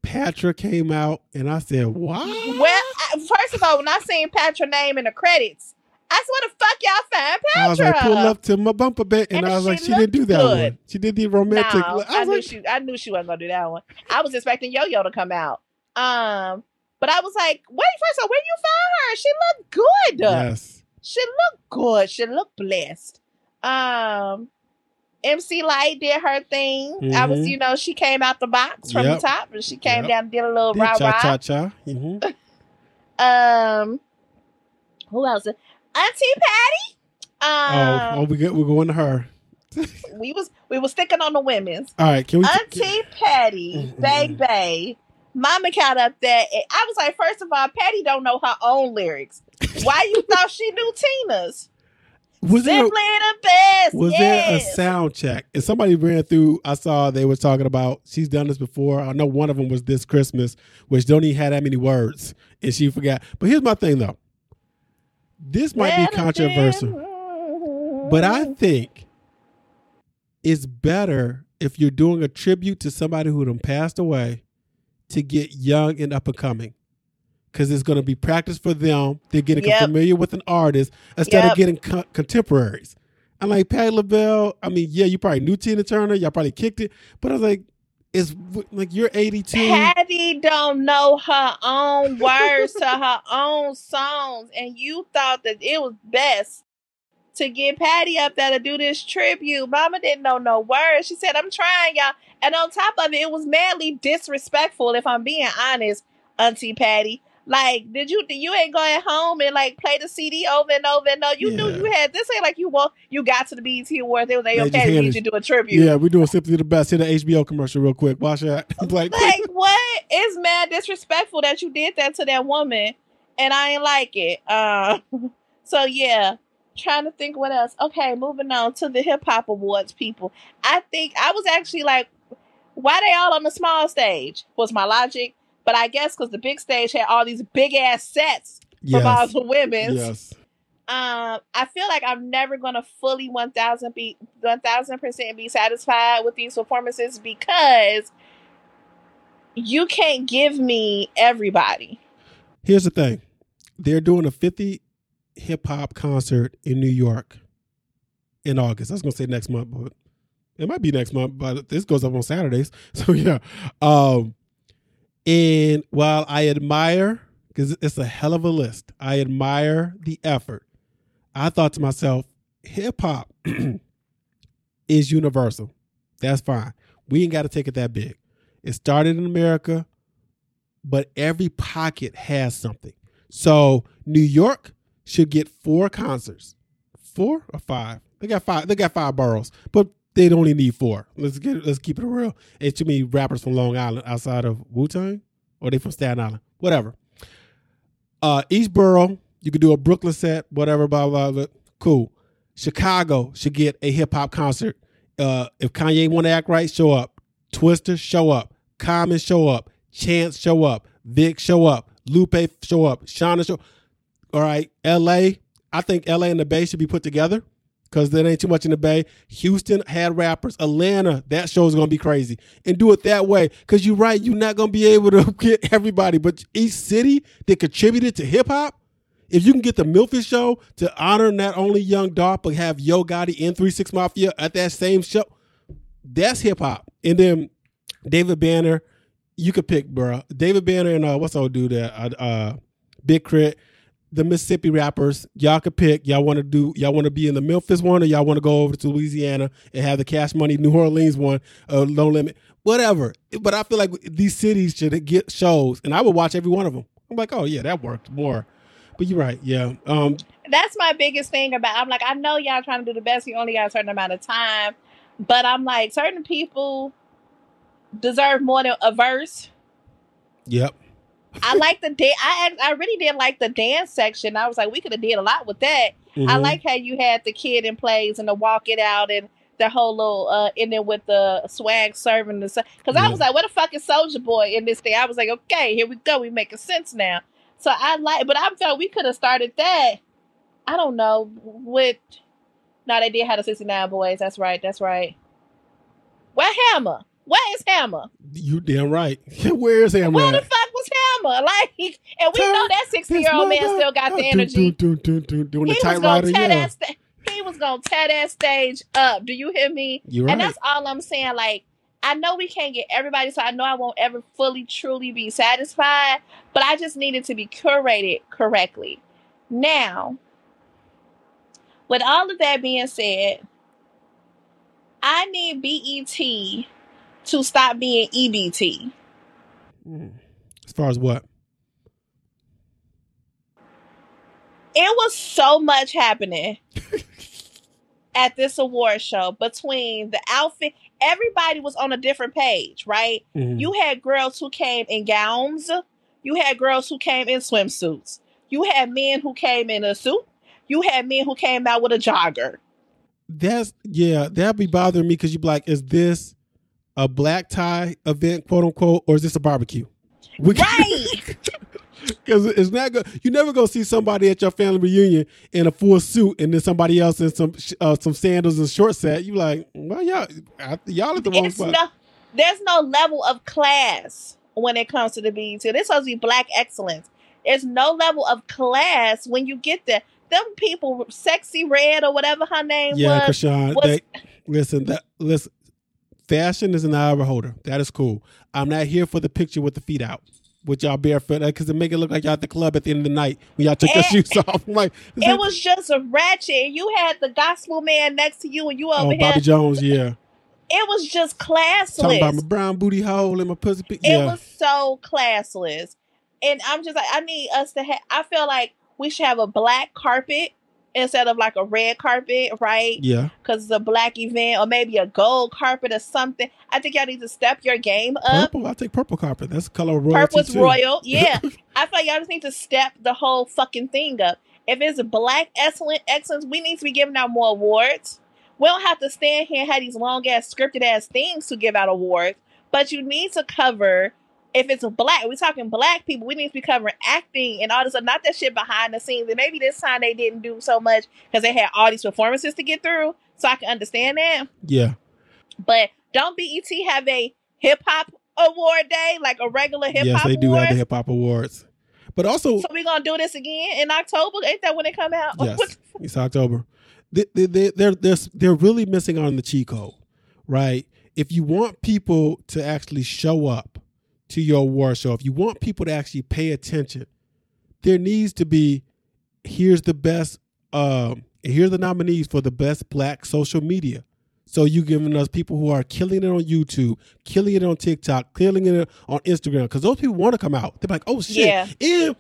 Patra came out, and I said, Why? Well, first of all, when I seen Patra name in the credits, I said, "What the fuck y'all find Patra?" I was like, pull up to my bumper bit, and, And I was she like, she didn't do that good. one. She did the romantic. No, I I, knew like, she. I knew she wasn't gonna do that one. I was expecting Yo Yo to come out. Um, but I was like, wait, first of all, where you find her? She looked good. yes, She looked good. She looked blessed. Um, MC Lyte did her thing. I was, Mhm. you know, she came out the box from Yep. the top, and she came Yep. down and did a little Did rah cha cha cha. [LAUGHS] Um, who else? Auntie Patti. Oh, Um, oh, we go, we're going to her. [LAUGHS] we was we was sticking on the women's. All right, can we? Auntie Patti. Bay Bay, Mama cat up there. I was like, first of all, Patti don't know her own lyrics. Why you [LAUGHS] thought she knew Tina's? Was there the best. was there a sound check? And somebody ran through. I saw they were talking about. She's done this before. I know one of them was this Christmas, which don't even have that many words, and she forgot. But here's my thing though. This might be controversial. But I think it's better if you're doing a tribute to somebody who done passed away to get young and up and coming. Because it's going to be practice for them. They're getting Yep. familiar with an artist instead Yep. of getting co- contemporaries. I'm like, Patti LaBelle, I mean, yeah, you probably knew Tina Turner. Y'all probably kicked it. But I was like, it's like you're 82. Patti don't know her own words to her own songs, and you thought that it was best to get Patti up there to do this tribute. Mama didn't know no words. She said, "I'm trying, y'all," and on top of it, it was madly disrespectful. If I'm being honest, Auntie Patti. Like, did you you ain't going home and like play the CD over and over and over? You knew you had this ain't like you walk you got to the BET Awards. They was like, okay, we need you to do a tribute. Yeah, we're doing simply the best. Hit the HBO commercial real quick. Watch that. like, like what? It's mad disrespectful that you did that to that woman, and I ain't like it. Uh, [LAUGHS] so yeah, trying to think what else. Okay, moving on to the hip hop awards. People, I think I was actually like, why they all on the small stage? Was my logic, but I guess because the big stage had all these big ass sets from all yes, the women's. yes. Um, I feel like I'm never gonna fully one thousand be one thousand percent be satisfied with these performances because you can't give me everybody. Here's the thing. They're doing a 50 hip hop concert in New York in August. I was gonna say next month, but it might be next month, but this goes up on Saturdays. [LAUGHS] So yeah. Um and while I admire because it's a hell of a list, I admire the effort. I thought to myself, hip hop [CLEARS THROAT] is universal. That's fine. We ain't got to take it that big. It started in America, but every pocket has something. So New York should get four concerts. Four or five? They got five. They got five boroughs, but they only need four. Let's get. Let's keep it real. It's too many rappers from Long Island outside of Wu Tang, or they from Staten Island. Whatever. Uh, each borough, you could do a Brooklyn set, whatever. Blah blah. blah. Cool. Chicago should get a hip hop concert. Uh, if Kanye want to act right, show up. Twista, show up. Common, show up. Chance, show up. Vic, show up. Lupe, show up. Shawnna, show. All right, L.A. I think L.A. and the Bay should be put together because there ain't too much in the Bay. Houston had rappers. Atlanta, that show is gonna be crazy, and do it that way. Because you're right, you're not gonna be able to [LAUGHS] get everybody, but each city that contributed to hip hop. If you can get the Memphis show to honor not only Young Dolph but have Yo Gotti and Three Six Mafia at that same show, that's hip hop. And then David Banner, you could pick, bro. David Banner and uh, what's old dude that uh, uh, Big K.R.I.T., the Mississippi rappers. Y'all could pick. Y'all want to do? Y'all want to be in the Memphis one, or y'all want to go over to Louisiana and have the Cash Money New Orleans one? Uh, no limit, whatever. But I feel like these cities should get shows, and I would watch every one of them. I'm like, oh yeah, that worked more. But you're right, yeah. Um, That's my biggest thing about. I'm like, I know y'all trying to do the best. You only got a certain amount of time, but I'm like, certain people deserve more than a verse. yep. I like the da- I I really did like the dance section. I was like, we could have did a lot with that. I Mhm. like how you had the kid in plays and the walk it out and the whole little uh in there with the swag surfin' the because I was like, what a fucking Soulja Boy in this thing. I was like, okay, here we go. We making sense now. So I like, but I felt we could have started that. I don't know with. No, they did have the sixty nine boys. That's right. That's right. Where Hammer? Where is Hammer? You damn right. [LAUGHS] Where's Hammer? Where the fuck was Hammer? Like, and we know that sixty year old man still got the energy. Doing the He was gonna tear that. Sta- he was gonna tear that stage up. Do you hear me? You're right. And that's all I'm saying. Like, I know we can't get everybody, so I know I won't ever fully, truly be satisfied. But I just need it to be curated correctly. Now, with all of that being said, I need BET to stop being EBT. Mm. As far as what? it was so much happening [LAUGHS] at this award show between the outfit everybody was on a different page right Mhm. you had girls who came in gowns you had girls who came in swimsuits you had men who came in a suit you had men who came out with a jogger That's yeah, that'd be bothering me because you'd be like, is this a black tie event, quote unquote, or is this a barbecue? We- right [LAUGHS] Because it's not good. You never gonna see somebody at your family reunion in a full suit and then somebody else in some uh, some sandals and short set. You like, well, y'all, I, y'all at the wrong it's spot. no there's no level of class when it comes to the BET. This supposed to be black excellence. There's no level of class when you get there. Them people, Sexyy Red or whatever her name yeah, was. Krishan. was- That, listen, that listen. Fashion is an eye of a holder. That is cool. I'm not here for the picture with the feet out, with y'all barefoot, because it make it look like y'all at the club at the end of the night when y'all took your Eh, shoes off. [LAUGHS] I'm like, It was just a ratchet. You had the gospel man next to you, and you over oh, here. Bobby Jones, yeah. [LAUGHS] It was just classless. Talking about my brown booty hole and my pussy. Pe- It yeah, was so classless, and I'm just like, I need us to have. I feel like we should have a black carpet instead of like a red carpet, right? yeah. because it's a black event or maybe a gold carpet or something. I think y'all need to step your game up. Purple. I take purple carpet. That's the color of royalty Purple too. royal. [LAUGHS] Yeah. I feel like y'all just need to step the whole fucking thing up. If it's a black excellent excellence, we need to be giving out more awards. We don't have to stand here and have these long ass scripted ass things to give out awards, but you need to cover if it's black, we're talking black people, we need to be covering acting and all this, not that shit behind the scenes. And maybe this time they didn't do so much because they had all these performances to get through. So I can understand that. Yeah. But don't BET have a hip hop award day like a regular hip hop yes, they do awards? have the hip hop awards. But also, So we gonna do this again in October? Ain't that when it come out? yes, [LAUGHS] it's October. They, they, they, they're, they're, they're really missing on the cheat code, right? If you want people to actually show up to your award show, if you want people to actually pay attention, there needs to be here's the best um, here's the nominees for the best black social media. So you giving us people who are killing it on YouTube, killing it on TikTok, killing it on Instagram, because those people want to come out. They're like, oh shit, Yeah.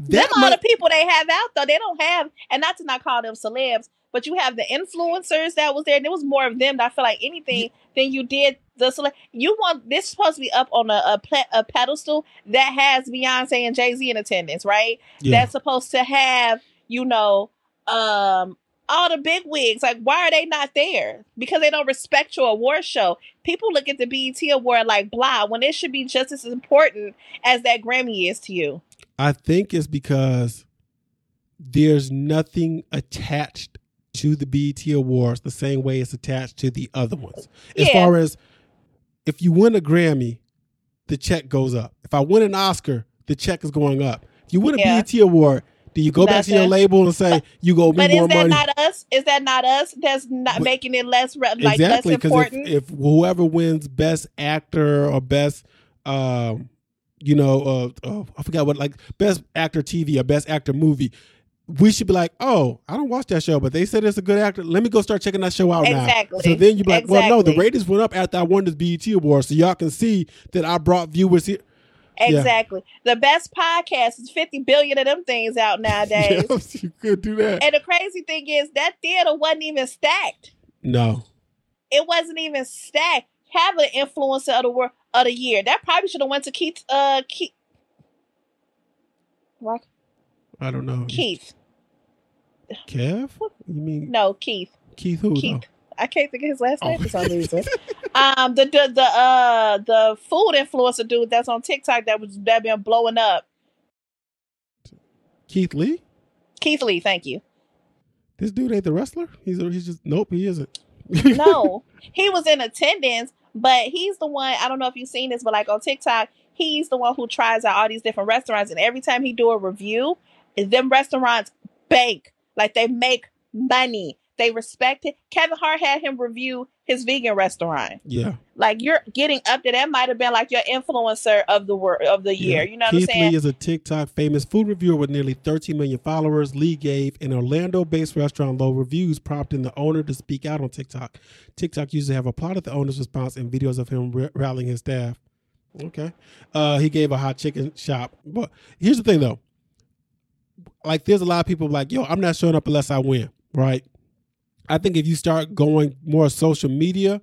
Them that all the people they have out though, they don't have, and not to not call them celebs, but you have the influencers that was there, and there was more of them. That I feel like anything than you did the celeb. You want this supposed to be up on a a, pla- a pedestal that has Beyonce and Jay Z in attendance, right? yeah. That's supposed to have you know um all the big wigs. Like, why are they not there? Because they don't respect your award show. People look at the BET award like blah when it should be just as important as that Grammy is to you. I think it's because there's nothing attached to the BET Awards the same way it's attached to the other ones. As Yeah. far as if you win a Grammy, the check goes up. If I win an Oscar, the check is going up. If you win a Yeah. BET award, do you go back to your label and say you go But more money? But is that money? not us? Is that not us? That's not But- making it less re- like exactly less because important. if, if whoever wins best actor or best um you know uh, oh, i forgot what like best actor tv or best actor movie we should be like oh i don't watch that show but they said it's a good actor let me go start checking that show out Exactly. now so then you be like well no the ratings went up after i won this bet award so y'all can see that i brought viewers here yeah. exactly. The best podcast is fifty billion of them things out nowadays. [LAUGHS] yes, you could do that And the crazy thing is that theater wasn't even stacked. no It wasn't even stacked. Have an influencer of the world of the year. That probably should have went to Keith. Uh, Keith. What? i don't know Keith. Kev you mean No, Keith. keith who Keith. I can't think of his last name Oh. for some reason. [LAUGHS] um, the the the uh the food influencer dude that's on TikTok that was that been blowing up. keith lee Keith Lee, thank you. this dude ain't the wrestler he's he's just nope he isn't No, [LAUGHS] he was in attendance, but he's the one. I don't know if you've seen this, but like on TikTok, he's the one who tries out all these different restaurants, and every time he do a review, them restaurants bank like they make money. They respect it. Kevin Hart had him review his vegan restaurant. yeah Like you're getting up there. That might have been like your influencer of the word of the year. Yeah. You know what Keith I'm saying? Lee is a TikTok famous food reviewer with nearly 13 million followers. Lee gave an Orlando-based restaurant low reviews, prompting the owner to speak out on TikTok. TikTok used to have applauded the owner's response and videos of him r- rallying his staff. Okay, uh, he gave a hot chicken shop, but here's the thing though. Like, there's a lot of people like, yo, I'm not showing up unless I win, right? I think if you start going more social media,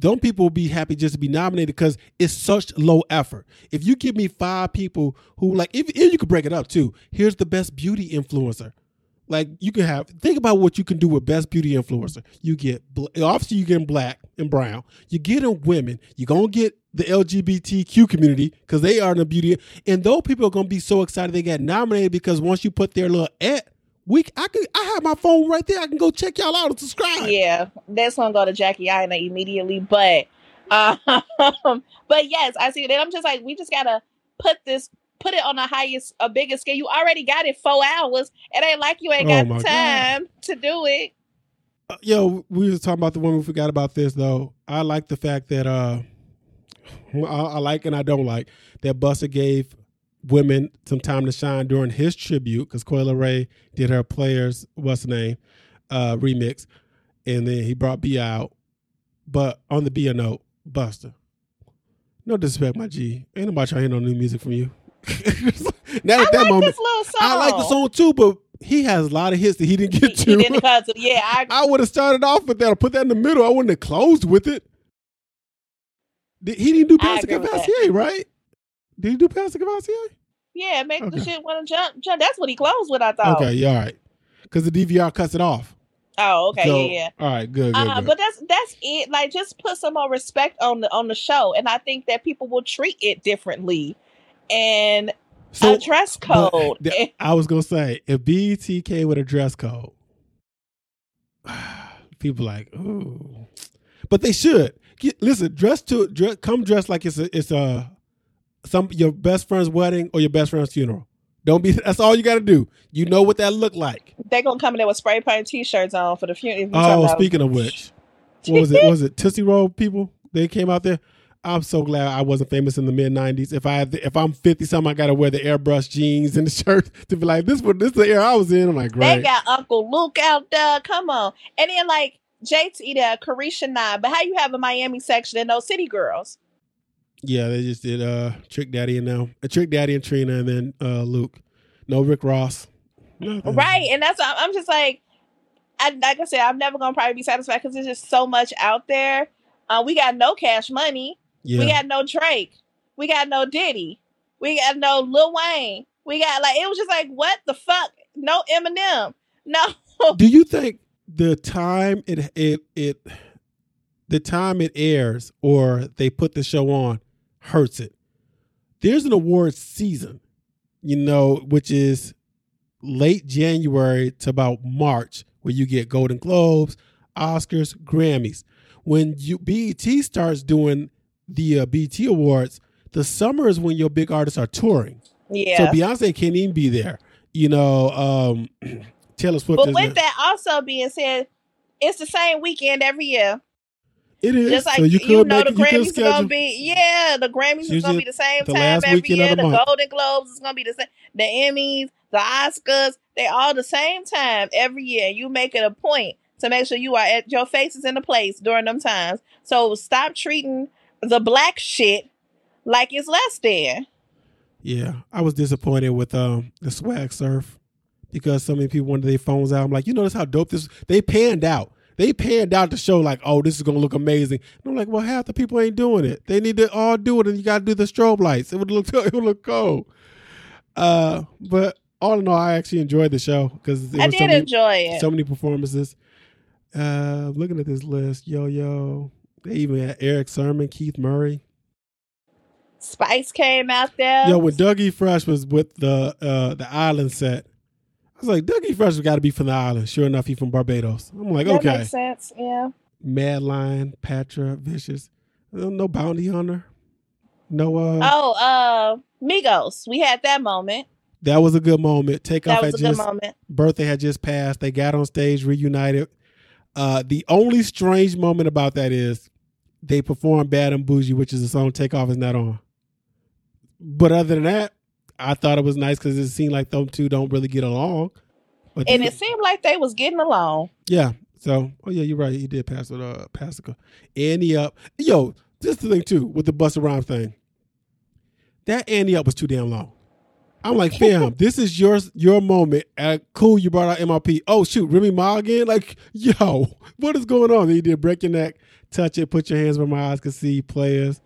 don't people be happy just to be nominated because it's such low effort. If you give me five people who like, if, if you could break it up too, here's the best beauty influencer. Like you can have think about what you can do with best beauty influencer. You get obviously you get black and brown. You get them women. You gonna get the LGBTQ community because they are in the beauty, and those people are gonna be so excited they got nominated because once you put their little at we I can I have my phone right there. I can go check y'all out and subscribe. Yeah, that's gonna go to Jackie Aina immediately. But, [LAUGHS] um, but yes, I see that. I'm just like, we just gotta put this, put it on the highest, a biggest scale. You already got it four hours. It ain't like you ain't Oh got my the God. time to do it. Uh, yo, we was talking about the one we forgot about this though. I like the fact that uh, I, I like and I don't like that Busta gave women some time to shine during his tribute because Coi Leray did her players what's the name uh remix, and then he brought B out. But on the B note, Busta, no disrespect, my G, ain't nobody trying to hear no new music from you. Now I that like moment, this little song. I like the song too, but he has a lot of hits that he didn't get [LAUGHS] he to. didn't. Yeah, I, I would have started off with that or put that in the middle. I wouldn't have closed with it. Did, he didn't do I Pastor. Courvoisier, right? Did he do Pass the Courvoisier? yeah, make Okay. the shit want to jump, jump. That's what he closed with. I thought. Okay, yeah, all right. Because the DVR cuts it off. Oh, okay, So, yeah, yeah. All right, good, good, Uh, good. but that's that's it. Like, just put some more respect on the on the show, and I think that people will treat it differently. And so a dress code. the- [LAUGHS] I was gonna say if BET came with a dress code, [SIGHS] people like, ooh, but they should Get, listen. Dress to dress, come dress like it's a it's a some your best friend's wedding or your best friend's funeral. Don't be. [LAUGHS] That's all you got to do. You know what that look like. they gonna come in there with spray paint t-shirts on for the funeral. Oh, speaking of which, what was it? What [LAUGHS] was it Tootsie Roll people? They came out there. I'm so glad I wasn't famous in the mid '90s. If I if I'm 50 something, I got to wear the airbrush jeans and the [LAUGHS] shirt to be like this. This is the era I was in? I'm like, great. They got Uncle Luke out there. Come on, and then like JT there, Carisha Nine. But how you have a Miami section and no city girls? Yeah, they just did uh Trick Daddy and now uh, Trick Daddy and Trina and then uh Luke. No Rick Ross. Nothing. Right, and that's I'm just like, I like I said, I'm never gonna probably be satisfied because there's just so much out there. Uh, we got no Cash Money. Yeah. We got no Drake. We got no Diddy. We got no Lil Wayne. We got like it was just like what the fuck? No Eminem. No. [LAUGHS] Do you think the time it it it the time it airs or they put the show on hurts it? There's an awards season, you know, which is late January to about March, where you get Golden Globes, Oscars, Grammys. When you BET starts doing the uh, BET Awards, the summer is when your big artists are touring. Yeah. So Beyonce can't even be there. You know, um, [CLEARS THROAT] Taylor Swift. but with that also being said, it's the same weekend every year. it is. Just like so you you, know, the it- Grammys are gonna be yeah, the Grammys is gonna be the same the time every year. the The. Golden Globes is gonna be the same. The Emmys, the Oscars, they all the same time every year. You make it a point to make sure you are at your face is in the place during them times. So stop treating the black shit like it's less than. Yeah, I was disappointed with um the swag surf because so many people wanted their phones out. I'm like, you notice how dope this? They panned out. They panned out to show like, oh, this is gonna look amazing. And I'm like, well, half the people ain't doing it. They need to all do it, and you got to do the strobe lights. It would look [LAUGHS] it would look cool. Uh, but all in all, I actually enjoyed the show because I did so many, enjoy it. so many performances. Uh, looking at this list, yo yo, they even had Erick Sermon, Keith Murray. Spice came out there. Yo, when Dougie Fresh was with the uh the island set, I was like, Dougie Fresh has got to be from the island. Sure enough, he's from Barbados. I'm like, that okay. makes sense. Yeah. Mad Lion, Patra, Vicious, no bounty hunter, no. uh Oh, uh, Migos. We had that moment. That was a good moment. Takeoff That had was a good just moment. birthday had just passed. They got on stage, reunited. Uh The only strange moment about that is they performed "Bad and Boujee," which is the song Takeoff is not on. But other than that, I thought it was nice because it seemed like them two don't really get along. But And they- it seemed like they was getting along. yeah. So, oh yeah, you're right. He did pass with uh Pasica. Ante Up. Yo, this is the thing too with the Busta Rhymes thing. That Ante Up was too damn long. I'm like, fam, [LAUGHS] this is your your moment. Uh, cool, you brought out MRP. Oh shoot, Remy Ma again? Like, yo, what is going on? He did break your neck, touch it, put your hands where my eyes can see, players,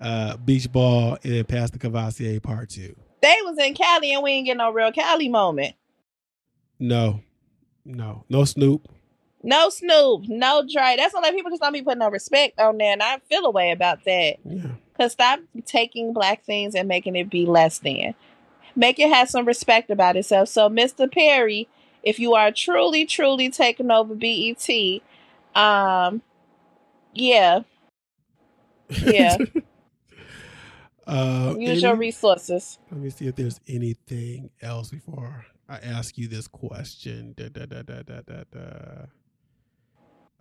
uh, beach ball, and then pass the Courvoisier part two. They was in Cali and we ain't get no real Cali moment. No, no, no Snoop. No Snoop, no Dre. That's why like people just don't be putting no respect on there, and I feel a way about that. Yeah. Cause stop taking black things and making it be less than. Make it have some respect about itself. So, Mr. Perry, if you are truly, truly taking over BET, um, yeah, Yeah. [LAUGHS] uh, use your resources. Let me see if there's anything else before I ask you this question. Da, da, da, da, da, da, da.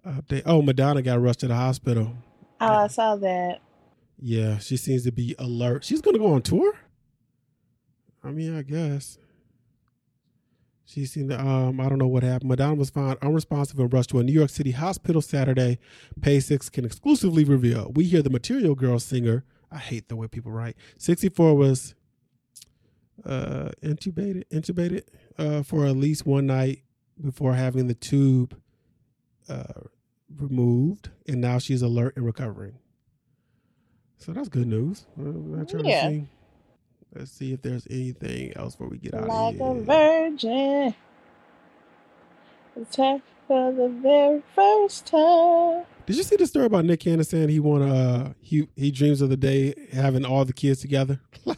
Update. Oh, Madonna got rushed to the hospital. Oh, I saw that. Yeah, she seems to be alert. She's going to go on tour. I mean, I guess. She seemed to, um, I don't know what happened. Madonna was found unresponsive and rushed to a New York City hospital Saturday. Page Six can exclusively reveal. We hear the Material Girl singer. I hate the way people write. 64 was uh, intubated, intubated uh, for at least one night before having the tube uh, removed, and now she's alert and recovering. So that's good news. Trying Yeah. to see. Let's see if there's anything else before we get out Like of a virgin. Attack for the very first time. Did you see the story about Nick Cannon saying he want uh he he dreams of the day having all the kids together? [LAUGHS] like,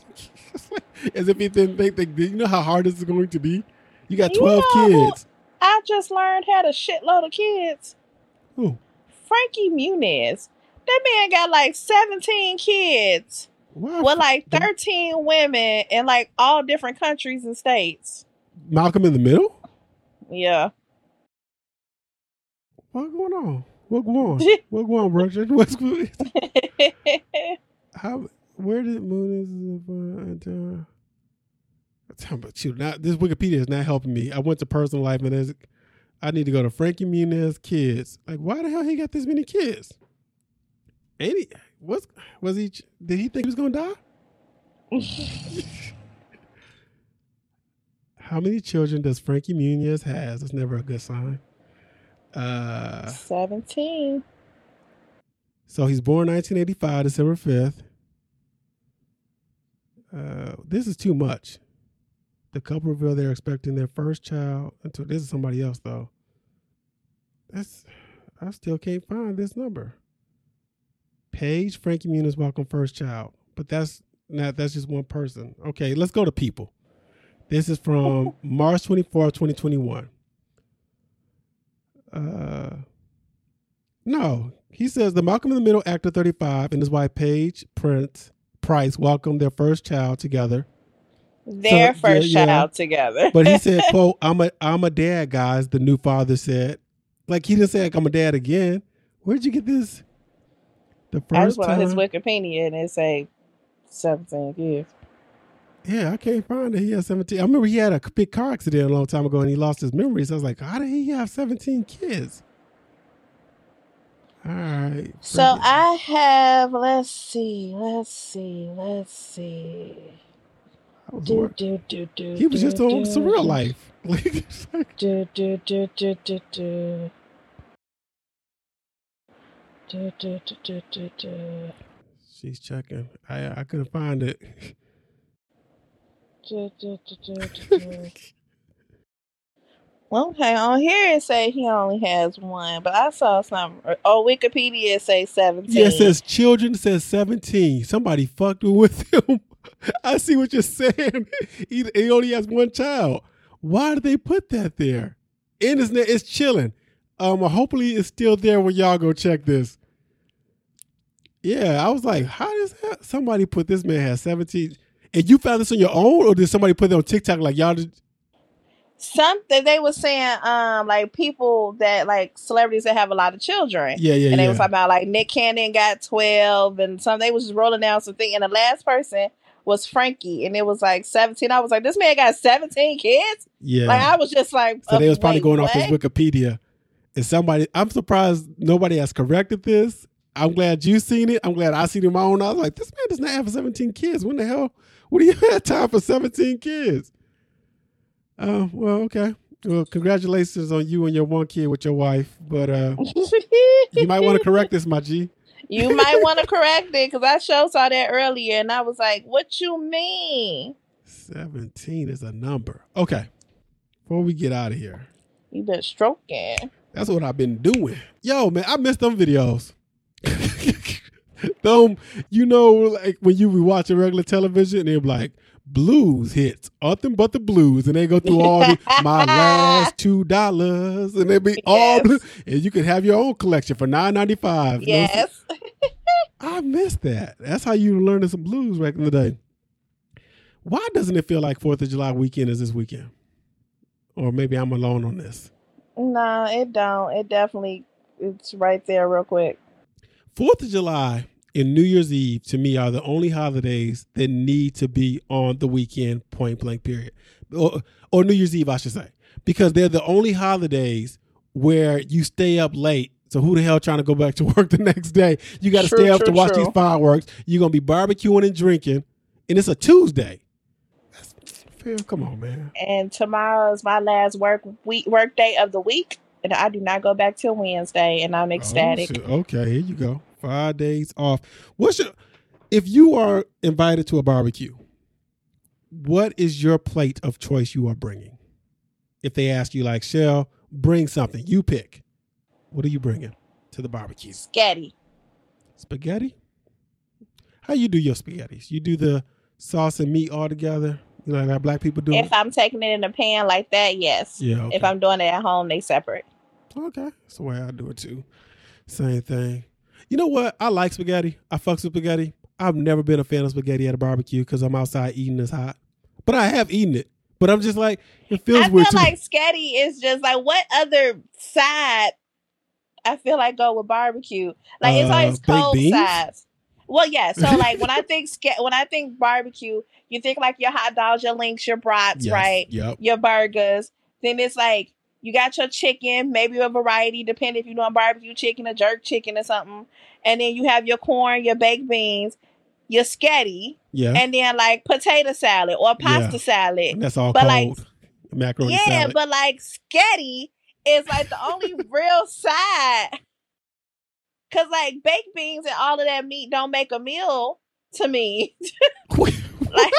like [LAUGHS] as if he didn't think that you know how hard this is going to be. You got You twelve know who- kids. I just learned had a shitload of kids. Who? Frankie Muniz. That man got like 17 kids Why? with like 13 women in like all different countries and states. Malcolm in the middle? Yeah. What's going on? What going on? what go on, Brooke? [LAUGHS] What's good? [LAUGHS] How? Where did moon is? Uh, about you. Now this Wikipedia is not helping me. I went to personal life and there's, I need to go to Frankie Muniz kids. Like, why the hell he got this many kids? Ain't he? Was was he? Did he think he was gonna die? [LAUGHS] How many children does Frankie Muniz has? That's never a good sign. Uh, 17. So he's born 1985, December 5th. Uh, this is too much. The couple reveal they're expecting their first child. Until this is somebody else though. That's I still can't find this number. Paige Frankie Muniz welcome first child, but that's not that's just one person. Okay, let's go to people. This is from [LAUGHS] March 24, 2021. Uh no, he says the Malcolm in the Middle actor 35 and his wife Paige Prince Price welcomed their first child together their So, first yeah, yeah. child together. But he said, [LAUGHS] "quote I'm a I'm a dad, guys." The new father said, like he didn't say like I'm a dad again. Where'd you get this? The I first just went on his. Wikipedia and it say 17 years. Yeah, I can't find it. He had 17. I remember he had a big car accident a long time ago and he lost his memories. I was like, how did he have 17 kids? All right. So I have, let's see, let's see, let's see. Do, do, do, do, he was do, just on do, surreal do, life. [LAUGHS] Do, do, do, do, do, do. Do, do, do. she's checking. I I couldn't find it. Do. Okay, on here it say he only has one, but I saw some. Oh, Wikipedia say seventeen. Yeah, it says children says 17. Somebody fucked with him. [LAUGHS] I see what you're saying. [LAUGHS] He, he only has one child. Why did they put that there? And it's, it's chilling. Um, hopefully it's still there when y'all go check this. Yeah, I was like, how does that? Somebody put this man has 17. And you found this on your own, or did somebody put it on TikTok like y'all did? something they were saying, um, like people that like celebrities that have a lot of children. Yeah, yeah, and they yeah. was talking about like Nick Cannon got twelve, and some they was just rolling down some thing. And the last person was Frankie, and it was like seventeen. I was like, this man got seventeen kids. yeah. Like I was just like, So they was probably going off his Wikipedia. And somebody, I'm surprised nobody has corrected this. I'm glad you seen it. I'm glad I seen it on my own. I was like, this man does not have 17 kids. When the hell? What do you [LAUGHS] have time for 17 kids? Oh, well, okay. Well, congratulations on you and your one kid with your wife. But uh you might want to correct this, my G. [LAUGHS] you might want to correct it because I show saw that earlier, and I was like, what you mean? 17 is a number. Okay. Before we get out of here. You been stroking. That's what I've been doing. Yo, man, I miss them videos. Them, you know, like when you be watching regular television, and they're like blues hits, nothing but the blues, and they go through all the [LAUGHS] my last two dollars, and they be all, Yes. blue, and you can have your own collection for nine ninety five. Yes. [LAUGHS] I miss that. That's how you learning some blues back in the day. Why doesn't it feel like Fourth of July weekend is this weekend? Or maybe I'm alone on this. No, it don't. It definitely it's right there real quick. Fourth of July and New Year's Eve to me are the only holidays that need to be on the weekend, point blank, period. Or, or New Year's Eve, I should say, because they're the only holidays where you stay up late. So who the hell trying to go back to [LAUGHS] work the next day? You got to stay up to watch true. these fireworks. You're gonna be barbecuing and drinking, and it's a Tuesday. Phil, come on, man. And tomorrow is my last work week work day of the week. And I do not go back till Wednesday and I'm oh, ecstatic. Oh, okay, here you go. Five days off. What's your if you are invited to a barbecue? What is your plate of choice you are bringing? If they ask you, like, Shell, bring something, you pick. What are you bringing to the barbecue? Spaghetti. Spaghetti. How you do your spaghettis? You do the sauce and meat all together. You know, like black people do. If it? I'm taking it in a pan like that, yes. Yeah. Okay. If I'm doing it at home, they separate. Okay, that's the way I do it too. Same thing. You know what? I like spaghetti. I fucks with spaghetti. I've never been a fan of spaghetti at a barbecue because I'm outside eating this hot. But I have eaten it. But I'm just like, it feels I feel weird to like me. scatty is just like what other side I feel like go with barbecue. Like it's Uh, always cold beans? size. Well, yeah. So like when I [LAUGHS] think when I think barbecue, you think like your hot dogs, your links, your brats, Yes. right? Yep. Your burgers. Then it's like you got your chicken, maybe a variety, depending if you're doing barbecue chicken or jerk chicken or something. And then you have your corn, your baked beans, your sketty, Yeah. and then like potato salad or pasta Yeah. salad. That's all but, cold. like, Macaroni yeah, salad. but like sketty is like the only [LAUGHS] real side. Cause like baked beans and all of that meat don't make a meal to me. [LAUGHS] [LAUGHS] like,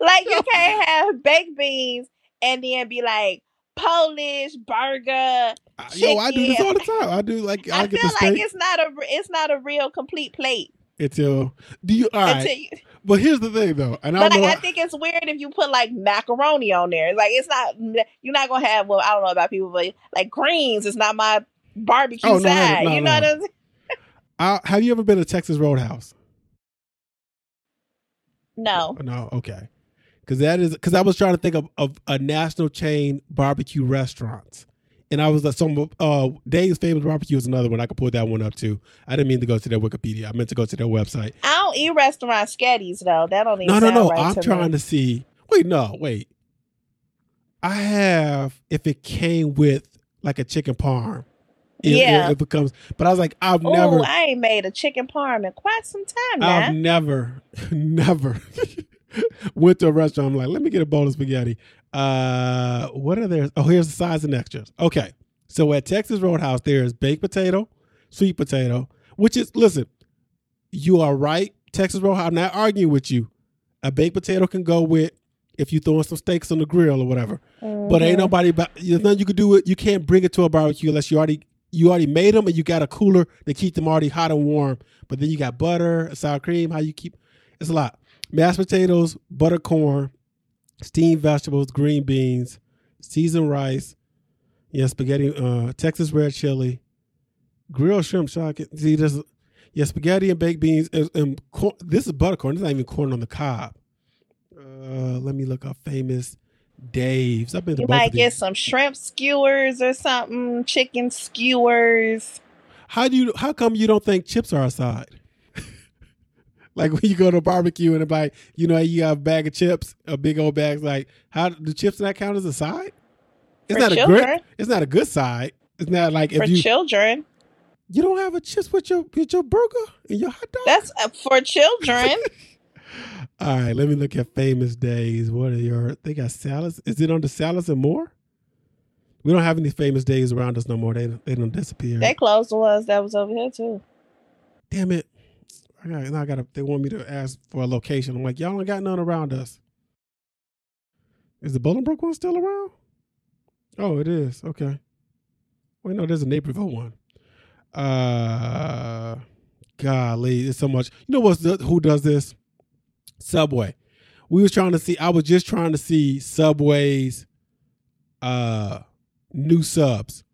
like you can't have baked beans and then be like Polish burger. Yo, I do this all the time. I do like [LAUGHS] I, I, feel steak like it's not a it's not a real complete plate until do you all right. until you, But here's the thing though, and I but like, know I think it's weird if you put like macaroni on there. Like it's not you're not gonna have well I don't know about people, but like greens is not my barbecue Oh, no, no, side. no, you know no. what I'm saying? I, [LAUGHS] uh, have you ever been to Texas Roadhouse? No. No, okay. Because that is because I was trying to think of, of a national chain barbecue restaurants, and I was like, some uh, Dave's Famous Barbecue is another one. I could pull that one up too. I didn't mean to go to their Wikipedia. I meant to go to their website. I don't eat restaurant sketties though. That don't even No, no, no. right I'm to trying me. to see. Wait, no, wait. I have if it came with like a chicken parm. It, Yeah. it, it becomes. But I was like, I've Oh, never. I ain't made a chicken parm in quite some time I've never, [LAUGHS] never [LAUGHS] went to a restaurant. I'm like, let me get a bowl of spaghetti. Uh, what are there? Oh, here's the sides and extras. Okay, so at Texas Roadhouse, there's baked potato, sweet potato, which is listen, you are right. Texas Roadhouse. I'm not arguing with you. A baked potato can go with if you throwing some steaks on the grill or whatever. But ain't Mhm. nobody. There's nothing you can do it. You can't bring it to a barbecue unless you already you already made them and you got a cooler to keep them already hot and warm. But then you got butter, sour cream. How you keep? It's a lot. Mashed potatoes, butter corn, steamed vegetables, green beans, seasoned rice. Yeah, spaghetti, uh, Texas red chili, grilled shrimp. Shock. See, there's yeah, spaghetti and baked beans and, and corn. This is buttercorn. This is not even corn on the cob. Uh, let me look up famous Dave's. I've been to You might get some shrimp skewers or something, chicken skewers. How do you? How come you don't think chips are a side? Like [LAUGHS] when you go to a barbecue and like you know you have a bag of chips, a big old bag. Like how do chips not count as a side? It's For not a children. great. It's not a good side. It's not like For you children. you don't have a chips with your with your burger and your hot dog. That's uh, for children. [LAUGHS] All right, let me look at famous Dave's. What are your? They got salads. Is it on the salads and more? We don't have any famous Dave's around us no more. They they don't disappear. they closed the ones that was over here too. damn it. I got, now I got. A they want me to ask for a location. I'm like, y'all don't got none around us. Is the Bolingbrook one still around? Oh, it is. Okay. Wait, no, there's a Naperville one. Uh, golly, it's so much. You know what's the, who does this? Subway. We was trying to see. I was just trying to see Subway's uh new subs,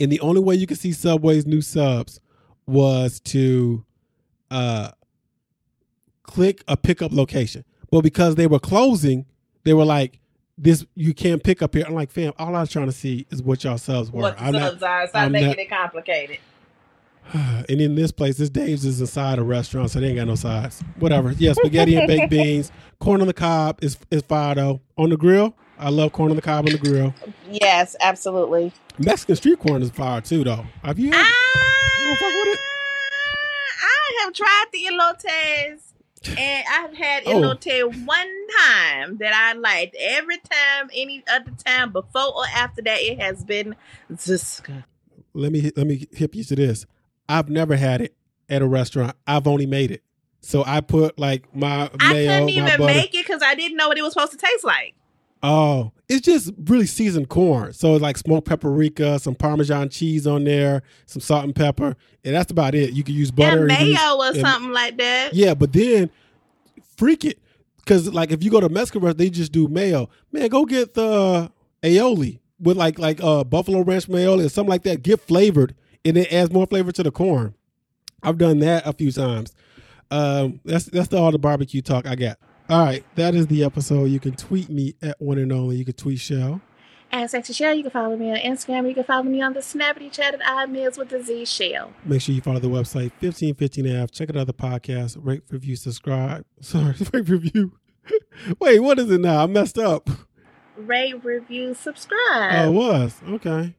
and the only way you could see Subway's new subs was to uh click a pickup location. But because they were closing, they were like, "This you can't pick up here." I'm like, "Fam, all I was trying to see is what y'all subs were." What I'm not- subs are. Stop I'm making not- it complicated. [SIGHS] and in this place, this Dave's is inside a restaurant, so they ain't got no sides. Whatever. Yeah, spaghetti and baked [LAUGHS] beans. Corn on the cob is is fire though. On the grill, I love corn on the cob on the grill. Yes, absolutely. Mexican street corn is fire too though. Have you? Had, don't fuck with it? I have tried the elotes, and I've had Oh. elote one time that I liked. Every time, any other time before or after that, it has been disgusting. let me let me hip you to this. I've never had it at a restaurant. I've only made it. So I put like my I mayo, couldn't even make it because I didn't know what it was supposed to taste like. Oh, it's just really seasoned corn. So it's like smoked paprika, some Parmesan cheese on there, some salt and pepper, and that's about it. You can use butter, and you can use- mayo or and- something like that. Yeah, but then freak it, because like if you go to Mexican restaurant, they just do mayo. Man, go get the aioli with like like uh buffalo ranch mayo or something like that. Get flavored, and it adds more flavor to the corn. I've done that a few times. Um, that's that's the, all the barbecue talk I got. All right, that is the episode. You can tweet me at one and only. You can tweet Shell. at Sexy Shell. You can follow me on Instagram. You can follow me on the Snappity Chat at iMiz with the Z Shell. Make sure you follow the website 1515F. Check out other podcasts. Rate, review, subscribe. [LAUGHS] Sorry, rate, review. [LAUGHS] Wait, what is it now? I messed up. Rate, review, Oh, subscribe. it was. Okay.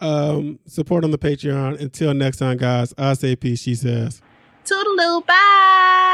Um, support on the Patreon. Until next time, guys. I say peace. She says. Toodaloo. Bye.